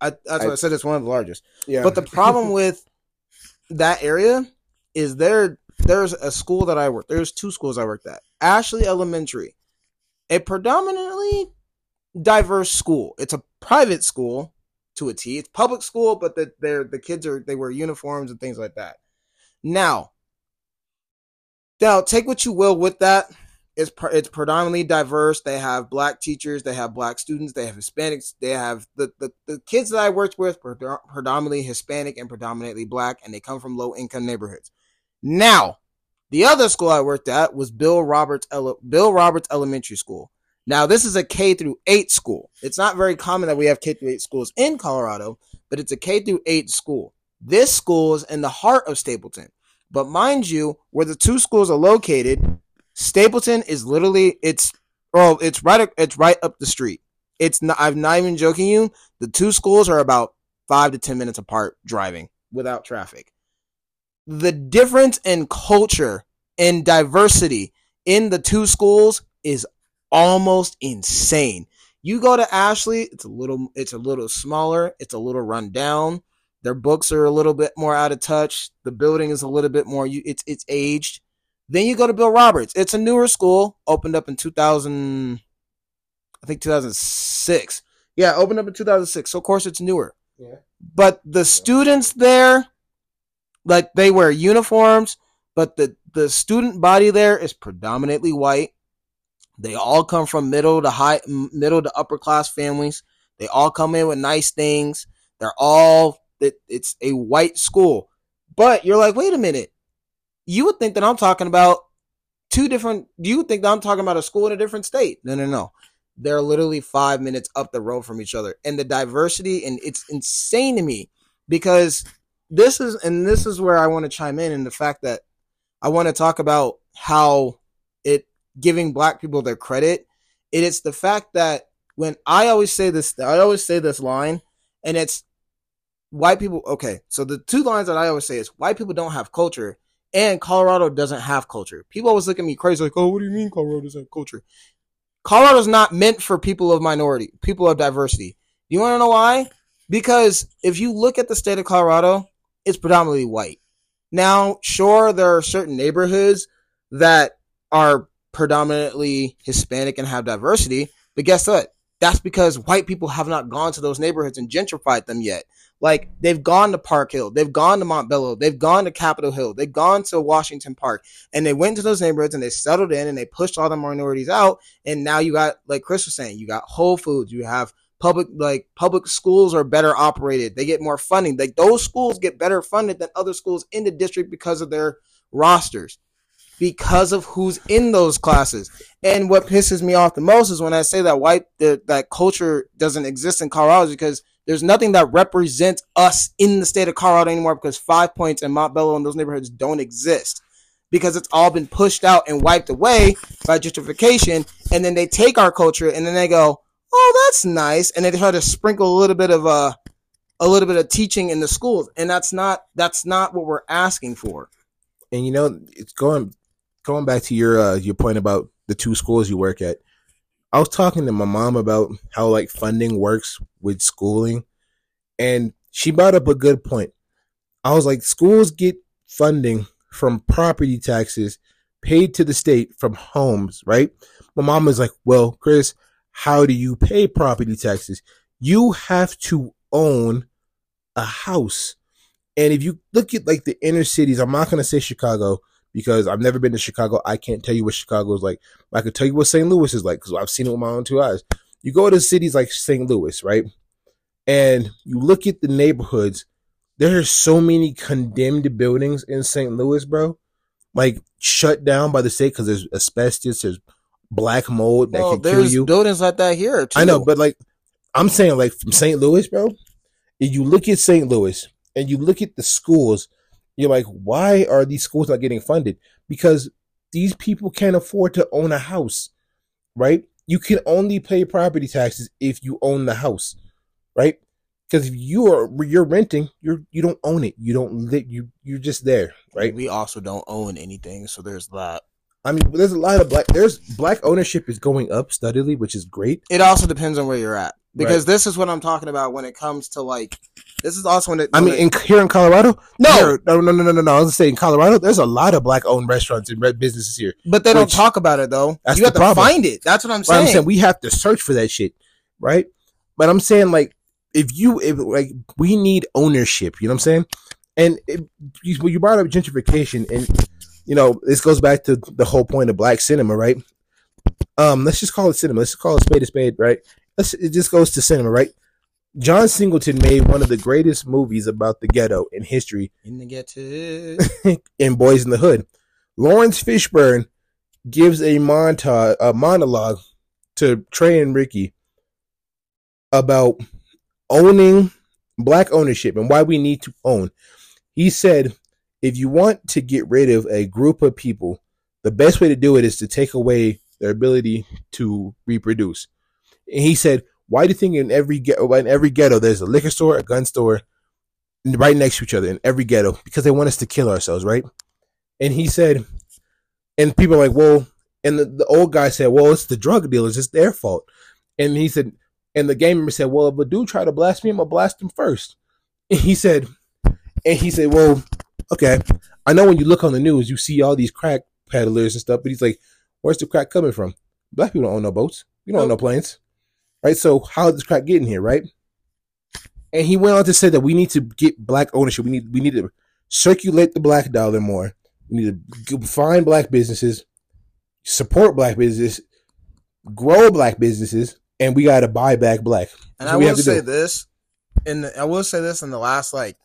I, that's why I said it's one of the largest. Yeah, But the problem with that area is there there's a school that I work. There's two schools I worked at. Ashley Elementary, a predominantly diverse school. It's a private school to a T. It's public school, but the they're the kids are they wear uniforms and things like that. Now, now take what you will with that. It's it's predominantly diverse. They have black teachers, they have black students, they have Hispanics, they have the the, the kids that I worked with were predominantly Hispanic and predominantly black, and they come from low income neighborhoods. Now, the other school I worked at was Bill Roberts Ele- Bill Roberts Elementary School. Now, this is a K through 8 school. It's not very common that we have K through 8 schools in Colorado, but it's a K through 8 school. This school is in the heart of Stapleton. But mind you, where the two schools are located, Stapleton is literally it's oh it's right it's right up the street. It's not I'm not even joking you. The two schools are about 5 to 10 minutes apart driving without traffic. The difference in culture and diversity in the two schools is almost insane. You go to Ashley, it's a little it's a little smaller, it's a little run down. Their books are a little bit more out of touch. The building is a little bit more it's it's aged. Then you go to Bill Roberts. It's a newer school, opened up in 2000 I think 2006. Yeah, opened up in 2006. So of course it's newer. Yeah. But the students there like they wear uniforms, but the the student body there is predominantly white. They all come from middle to high, middle to upper class families. They all come in with nice things. They're all it, it's a white school. But you're like, wait a minute. You would think that I'm talking about two different. You would think that I'm talking about a school in a different state. No, no, no. They're literally five minutes up the road from each other, and the diversity and it's insane to me because this is and this is where I want to chime in and the fact that I want to talk about how it giving black people their credit. It is the fact that when I always say this, I always say this line, and it's white people. Okay, so the two lines that I always say is white people don't have culture, and Colorado doesn't have culture. People always look at me crazy, like, "Oh, what do you mean Colorado doesn't have culture?" Colorado's not meant for people of minority, people of diversity. You want to know why? Because if you look at the state of Colorado, it's predominantly white. Now, sure, there are certain neighborhoods that are predominantly Hispanic and have diversity, but guess what? That's because white people have not gone to those neighborhoods and gentrified them yet. Like they've gone to Park Hill, they've gone to Montbello, they've gone to Capitol Hill, they've gone to Washington Park, and they went to those neighborhoods and they settled in and they pushed all the minorities out. And now you got, like Chris was saying, you got Whole Foods, you have public like public schools are better operated they get more funding like those schools get better funded than other schools in the district because of their rosters because of who's in those classes and what pisses me off the most is when i say that white that, that culture doesn't exist in colorado because there's nothing that represents us in the state of colorado anymore because five points and montbello and those neighborhoods don't exist because it's all been pushed out and wiped away by gentrification and then they take our culture and then they go oh, that's nice. And they try to sprinkle a little bit of uh, a little bit of teaching in the schools, and that's not that's not what we're asking for. And you know, it's going going back to your uh, your point about the two schools you work at. I was talking to my mom about how like funding works with schooling, and she brought up a good point. I was like, schools get funding from property taxes paid to the state from homes, right? My mom was like, well, Chris, how do you pay property taxes? You have to own a house. And if you look at like the inner cities, I'm not going to say Chicago because I've never been to Chicago. I can't tell you what Chicago is like. I can tell you what St. Louis is like because I've seen it with my own two eyes. You go to cities like St. Louis, right? And you look at the neighborhoods. There are so many condemned buildings in St. Louis, bro. Like shut down by the state because there's asbestos, there's black mold that well, can kill there's you. buildings like that here. Too. I know, but like I'm saying, like from St. Louis, bro. If you look at St. Louis and you look at the schools, you're like, why are these schools not getting funded? Because these people can't afford to own a house, right? You can only pay property taxes if you own the house, right? Because if you are you're renting, you're you don't own it. You don't live. You you're just there, right? we also don't own anything, so there's that. I mean, there's a lot of black. There's black ownership is going up steadily, which is great. It also depends on where you're at, because this is what I'm talking about when it comes to like. This is also when it. I mean, it- in here in Colorado, No! here- no, no, no, no, no, no. I was saying, in Colorado, there's a lot of black owned restaurants and red businesses here. but they don't talk about it though. That's You have the to problem. find it. That's what I'm saying. I'm saying we have to search for that shit, right? But I'm saying like if you if like we need ownership, you know what I'm saying? And it, you, you brought up gentrification, and you know this goes back to the whole point of black cinema, right? Um, let's just call it cinema. Let's just call it spade a spade, right? Let's it just goes to cinema, right? John Singleton made one of the greatest movies about the ghetto in history in the get to in Boyz n the Hood. Laurence Fishburne gives a montage, a monologue to Trey and Ricky about owning black ownership and why we need to own. He said, if you want to get rid of a group of people, the best way to do it is to take away their ability to reproduce. And he said, why do you think in every ghetto, in every ghetto there's a liquor store, a gun store, right next to each other in every ghetto because they want us to kill ourselves, right? And he said, and people are like, well, and the, the old guy said, well, it's the drug dealers, it's their fault. And he said, and the game member said, well, if a dude try to blast me, I'm gonna blast him first. And he said, and he said, well, okay, I know when you look on the news, you see all these crack peddlers and stuff, but he's like, where's the crack coming from? Black people don't own no boats. We don't own no planes. Right? So how is this crack getting here, right? And he went on to say that we need to get black ownership. We need we need to circulate the black dollar more. We need to find black businesses, support black businesses, grow black businesses, and we got to buy back black. And I will say do. this, and I will say this in the last like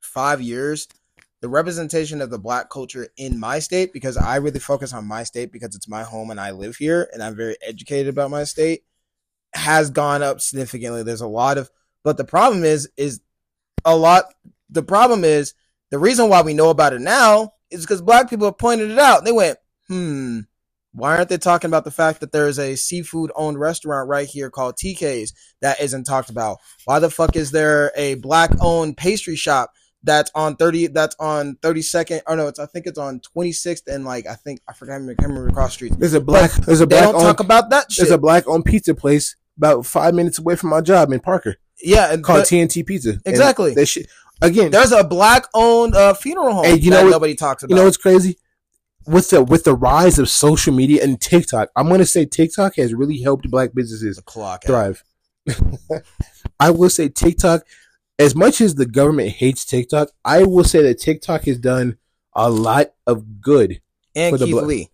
five years, the representation of the black culture in my state, because I really focus on my state because it's my home and I live here and I'm very educated about my state, has gone up significantly. There's a lot of, but the problem is, is a lot. The problem is the reason why we know about it now is because black people have pointed it out. They went, hmm, why aren't they talking about the fact that there is a seafood owned restaurant right here called TK's that isn't talked about? Why the fuck is there a black owned pastry shop that's on 30 that's on 32nd oh no it's I think it's on 26th and like I think I forgot I can't remember across the street. There's a black there's a black They don't owned, talk about that shit. there's a black owned pizza place about five minutes away from my job in Parker yeah, and called but TNT Pizza. And Exactly. That shit again. there's a black owned uh, funeral home Hey, you that know what- nobody talks about. You know what's crazy? With the with the rise of social media and TikTok, I'm gonna say TikTok has really helped black businesses the clock. thrive. I will say TikTok, as much as the government hates TikTok, I will say that TikTok has done a lot of good. and for the Keith Lee.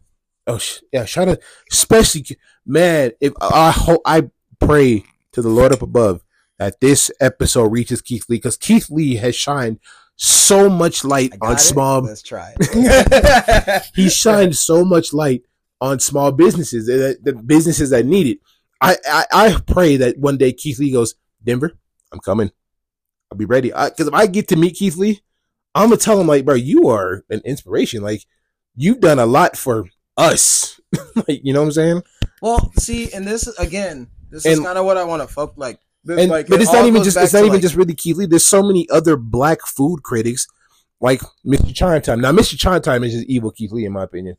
Oh sh- yeah, shout out, especially man. If I hope I pray to the Lord up above that this episode reaches Keith Lee because Keith Lee has shined so much light on it. small. Let's try it. he shined so much light on small businesses, eh, the, the businesses that need it. I, I I pray that one day Keith Lee goes Denver. I'm coming. I'll be ready. Because if I get to meet Keith Lee, I'm gonna tell him like, bro, you are an inspiration. Like, you've done a lot for us. like, you know what I'm saying? Well, see, and this again, this is kind of what I want to fuck like. This, And like, but it it's not even just it's not even like- just really Keith Lee. There's so many other black food critics like Mr. Chinatime. Now, Mr. Chinatime is just evil Keith Lee in my opinion.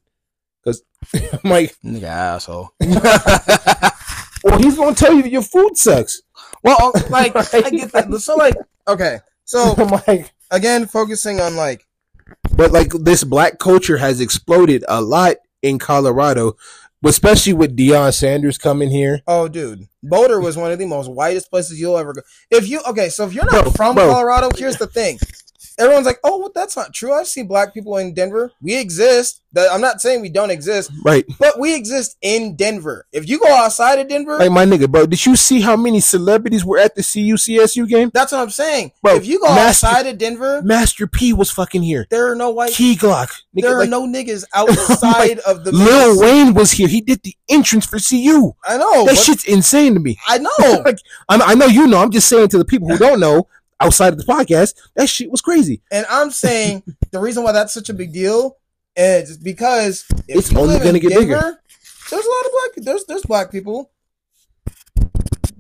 Because I'm like, nigga asshole. well, he's gonna tell you that your food sucks. well, oh, like I get that. So like, okay, so I'm like, again, focusing on like, but like this black culture has exploded a lot in Colorado, especially with Deion Sanders coming here. oh, dude, Boulder was one of the most whitest places you'll ever go. If you okay, so if you're not Bro, from bro. Colorado, here's the thing: everyone's like, "Oh, well, that's not true. I've seen black people in Denver. We exist. I'm not saying we don't exist, Right. but we exist in Denver. If you go outside of Denver, Like my nigga, bro. Did you see how many celebrities were at the CUCSU game? that's what I'm saying. Bro, if you go Master- outside of Denver, Master P was fucking here. there are no white. Key Glock. Nigga, there are like, no niggas oh outside of the. Lil. Wayne was here. He did the entrance for CU. I know. that shit's insane to me. I know. Like, I know you know. I'm just saying to the people who don't know outside of the podcast, that shit was crazy. And I'm saying the reason why that's such a big deal is because It's only gonna get bigger. There's a lot of black there's there's black people,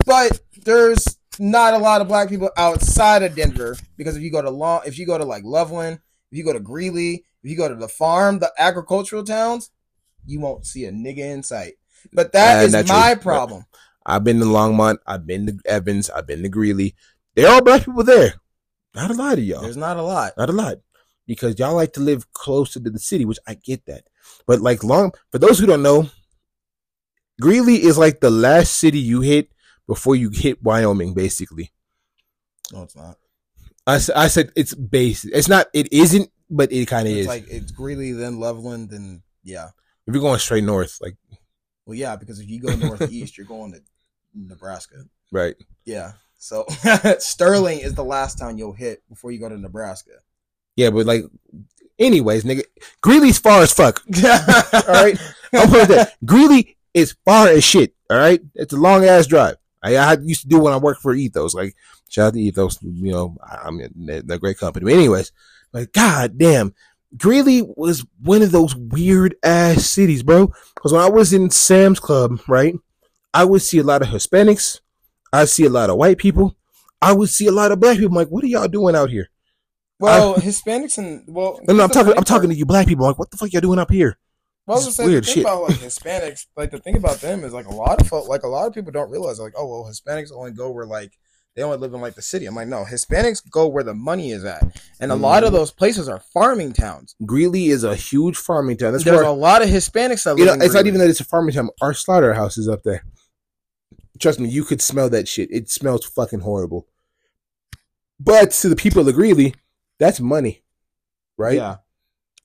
but there's not a lot of black people outside of Denver because if you go to Long, if you go to like Loveland, if you go to Greeley, if you go to the farm, the agricultural towns, you won't see a nigga in sight. But that Uh, is not true. my problem. I've been to Longmont. I've been to Evans. I've been to Greeley. There are black people there. Not a lot of y'all. There's not a lot. Not a lot. Because y'all like to live closer to the city, which I get that. But like long for those who don't know, Greeley is like the last city you hit before you hit Wyoming, basically. No, it's not. I, I said it's base. It's not. It isn't, but it kind of is. like it's Greeley, then Loveland, then yeah. if you're going straight north, like Well, yeah, because if you go northeast, you're going to Nebraska. right. Yeah. So Sterling is the last town you'll hit before you go to Nebraska. Yeah, but like, anyways, nigga, Greeley's far as fuck. All right, I'll put that. Greeley is far as shit. All right, it's a long ass drive. I, I used to do when I worked for Ethos. Like, shout out to Ethos. You know, I, am mean, they're, they're a great company. But anyways, like, god damn, Greeley was one of those weird ass cities, bro. Because when I was in Sam's Club, right, I would see a lot of Hispanics. I see a lot of white people. I would see a lot of black people. I'm like, what are y'all doing out here? Well, Hispanics and well, No, no, I'm talking. I'm talking to you, black people. I'm like, what the fuck y'all doing up here? Well, I was This gonna say, weird the thing shit. about like Hispanics, like the thing about them is like a lot of like a lot of people don't realize like, oh well, Hispanics only go where like they only live in like the city. I'm like, no, Hispanics go where the money is at, and a lot of Mhm. those places are farming towns. Greeley is a huge farming town. That's There's where a lot of Hispanics that live you know. in It's not even that it's a farming town. Our slaughterhouse is up there. Trust me, you could smell that shit. It smells fucking horrible. But to the people of Greeley, that's money, right? Yeah.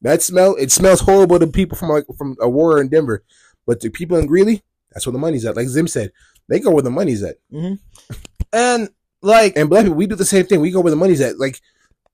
That smell. It smells horrible to people from like from Aurora and Denver, but to people in Greeley, that's where the money's at. Like Zim said, they go where the money's at. Mm-hmm. And like, And black people, we do the same thing. We go where the money's at. Like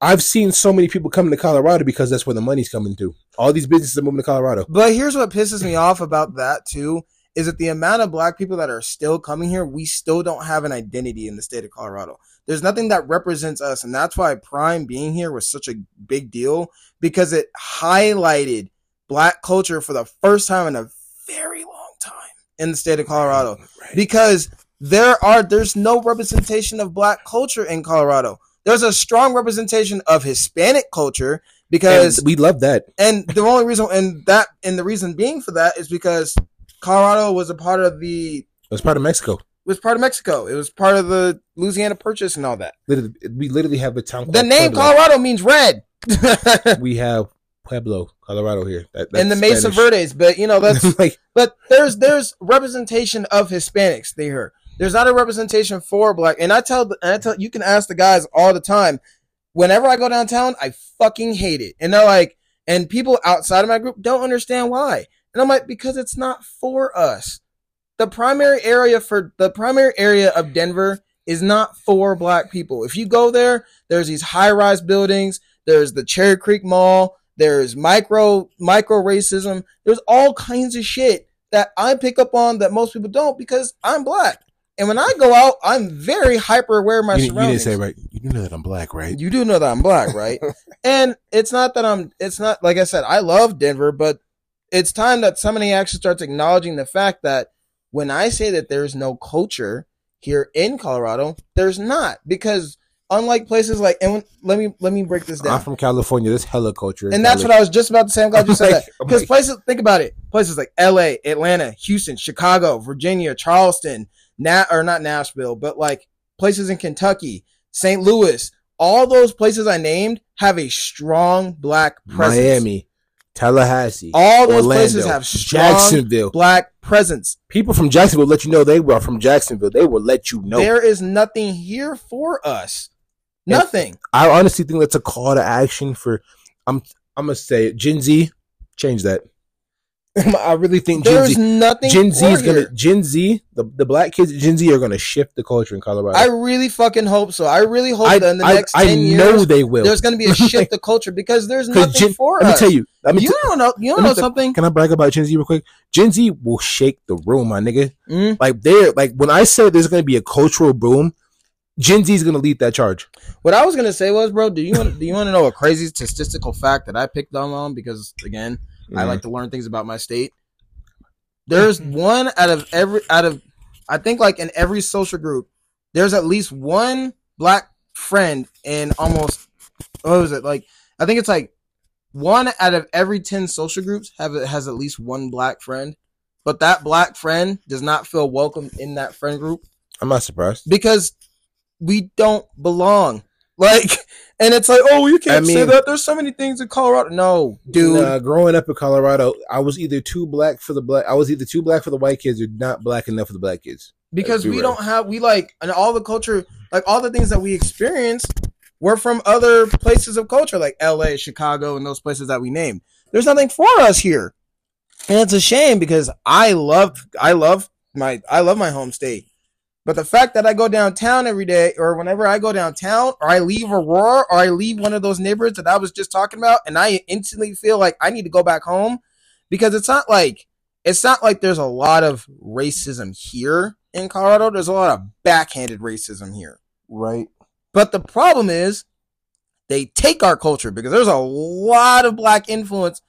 I've seen so many people coming to Colorado because that's where the money's coming to. All these businesses are moving to Colorado. But here's what pisses me off about that too is that the amount of black people that are still coming here, we still don't have an identity in the state of Colorado. There's nothing that represents us, and that's why Prime being here was such a big deal because it highlighted black culture for the first time in a very long time in the state of Colorado Right. because there are there's no representation of black culture in Colorado. There's a strong representation of Hispanic culture because And we love that. and the only reason and that and the reason being for that is because Colorado was a part of the It was part of Mexico. It was part of Mexico. It was part of the Louisiana Purchase and all that. Literally, we literally have a town. The name Pueblo. Colorado means red. We have Pueblo, Colorado here. That, and the that's Mesa Spanish. Verdes, but you know that's like but there's there's representation of Hispanics there. There's not a representation for black. And I tell and I tell you can ask the guys all the time. Whenever I go downtown, I fucking hate it. And they're like, and people outside of my group don't understand why. And I'm like, because it's not for us. The primary area for the primary area of Denver is not for black people. If you go there, there's these high-rise buildings, there's the Cherry Creek Mall, there's micro micro racism, there's all kinds of shit that I pick up on that most people don't because I'm black. And when I go out, I'm very hyper aware of my you, didn't- you didn't say right. You do know that I'm black, right? You do know that I'm black, right? and it's not that I'm. It's not like I said. I love Denver, but it's time that somebody actually starts acknowledging the fact that when I say that there's no culture here in Colorado, there's not because unlike places like and when, let me let me break this down. I'm from California. There's hella culture. And that's what I was just about to say. I'm glad you said that. Because places, think about it. Places like LA, Atlanta, Houston, Chicago, Virginia, Charleston, Nat or not Nashville, but like places in Kentucky, St. Louis, all those places I named have a strong black presence. Miami, Tallahassee, All those Orlando, places have strong Jacksonville. black presence. People from Jacksonville let you know they were from Jacksonville. They will let you know. There is nothing here for us. Nothing. I honestly think that's a call to action for. I'm. I'm gonna say. Gen Z. Change that. I really think Gen There's Z. nothing. Gen Z is gonna. Gen Z. The the black kids. Gen Z are gonna shift the culture in Colorado. I really fucking hope so. I really hope I, that in the I- next I ten know years, they will. there's going to be a shift of culture because there's nothing Gen- for Let me tell you. Let me you t- don't know. You don't know t- something. Can I brag about Gen Z real quick? Gen Z will shake the room, my nigga. Mm. Like they're like when I said there's gonna be a cultural boom, Gen Z is gonna lead that charge. What I was gonna say was, bro, do you want do you want to know a crazy statistical fact that I picked up on because again, Mm-hmm. I like to learn things about my state. There's one out of every out of I think like in every social group, there's at least one black friend in almost what was it like? I think it's like one out of every ten social groups have has at least one black friend, but that black friend does not feel welcome in that friend group I'm not surprised. because we don't belong. Like, and it's like, oh, you can't I say that. There's so many things in Colorado. No, dude. Nah, growing up in Colorado, I was either too black for the black. I was either too black for the white kids or not black enough for the black kids. because be we real. don't have we like and all the culture like all the things that we experience were from other places of culture like LA, Chicago, and those places that we named. There's nothing for us here. And it's a shame because I love I love my I love my home state. But the fact that I go downtown every day or whenever I go downtown or I leave Aurora or I leave one of those neighborhoods that I was just talking about and I instantly feel like I need to go back home because it's not like it's not like there's a lot of racism here in Colorado. There's a lot of backhanded racism here. Right. But the problem is they take our culture because there's a lot of black influence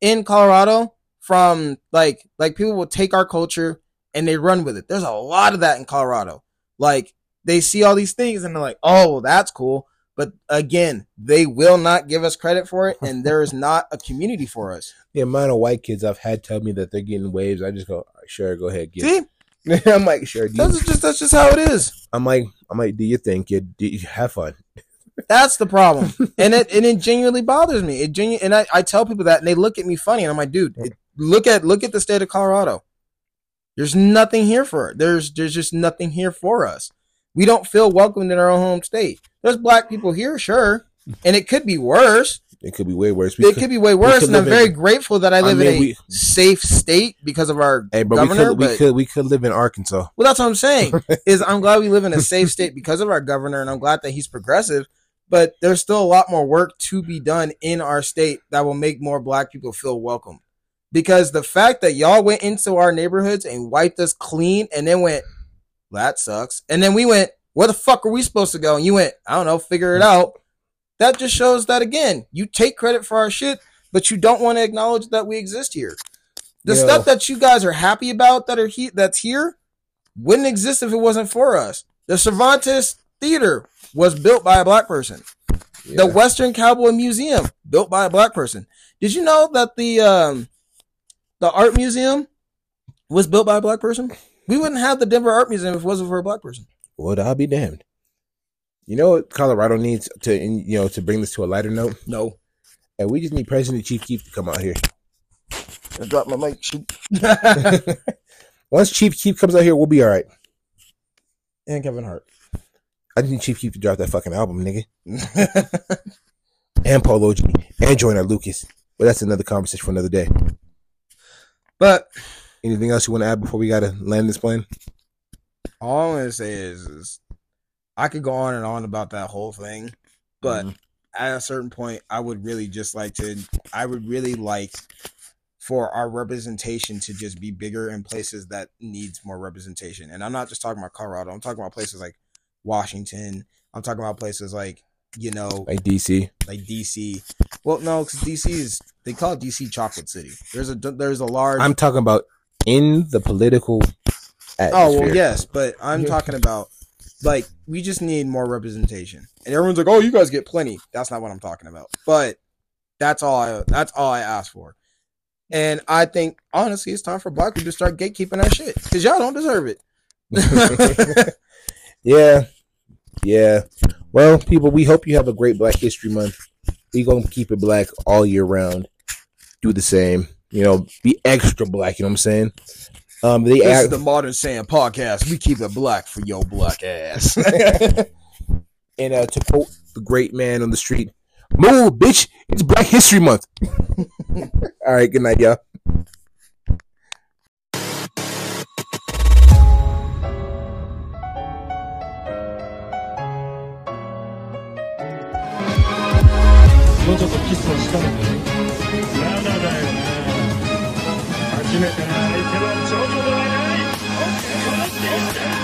in Colorado from like like people will take our culture and they run with it. There's a lot of that in Colorado. Like they see all these things and they're like, "Oh, well, that's cool." But again, they will not give us credit for it and there is not a community for us. The amount of white kids I've had tell me that they're getting waves, I just go, sure, go ahead, get. See? it." I'm like, sure, do That's just that's just how it is. I'm like, I'm like, do you think kid. Do you have fun? That's the problem, and it and it genuinely bothers me. It genu- and I, I tell people that, and they look at me funny, and I'm like, dude, it, look at look at the state of Colorado. There's nothing here for it. There's there's just nothing here for us. We don't feel welcomed in our own home state. There's black people here, sure, and it could be worse. It could be way worse. We It could be way worse, and I'm live in- very grateful that I I live in a we- safe state because of our Hey, but we governor. could, we could, we could live in Arkansas. well, that's what I'm saying. is I'm glad we live in a safe state because of our governor, and I'm glad that he's progressive. But there's still a lot more work to be done in our state that will make more black people feel welcome. Because the fact that y'all went into our neighborhoods and wiped us clean, and then went, that sucks, and then we went, where the fuck are we supposed to go? And you went, I don't know, figure it out. That just shows that again, you take credit for our shit, but you don't want to acknowledge that we exist here. The Yo. stuff that you guys are happy about that are he- that's here wouldn't exist if it wasn't for us. The Cervantes Theater was built by a black person. The Western Cowboy Museum built by a black person. Did you know that the um the art museum was built by a black person? We wouldn't have the Denver Art Museum if it wasn't for a black person. Well, I'll be damned. You know what Colorado needs to, in- you know, to bring this to a lighter note, No. and we just need President Chief Keef to come out here. I dropped my mic. Once Chief Keef comes out here, we'll be all right. and Kevin Hart. I need Chief Keef to drop that fucking album, nigga, and Paul G, and Joyner Lucas. But that's another conversation for another day. But Anything else you want to add before we gotta land this plane? all I'm gonna say is, is I could go on and on about that whole thing, but Mhm. at a certain point, I would really just like to. I would really like for our representation to just be bigger in places that needs more representation. And I'm not just talking about Colorado. I'm talking about places like Washington. I'm talking about places like you know like DC. like DC. Well, no, because DC is they call it DC Chocolate City. There's a there's a large. I'm talking about in the political atmosphere. Oh well, yes, but I'm Yeah. talking about like we just need more representation. And everyone's like, "Oh, you guys get plenty." That's not what I'm talking about. But that's all I that's all I ask for. And I think honestly, it's time for black people to start gatekeeping our shit because y'all don't deserve it. yeah, yeah. Well, people, we hope you have a great Black History Month. We gonna keep it black all year round. Do the same. You know, be extra black. You know what I'm saying? Um, they this is the Modern Sam podcast. We keep it black for your black ass. and uh, to quote the great man on the street. Move, bitch! It's Black History Month. All right, good night, y'all. もうちょっとキスをしたのね。まだだよな初めての相手は長女ではない。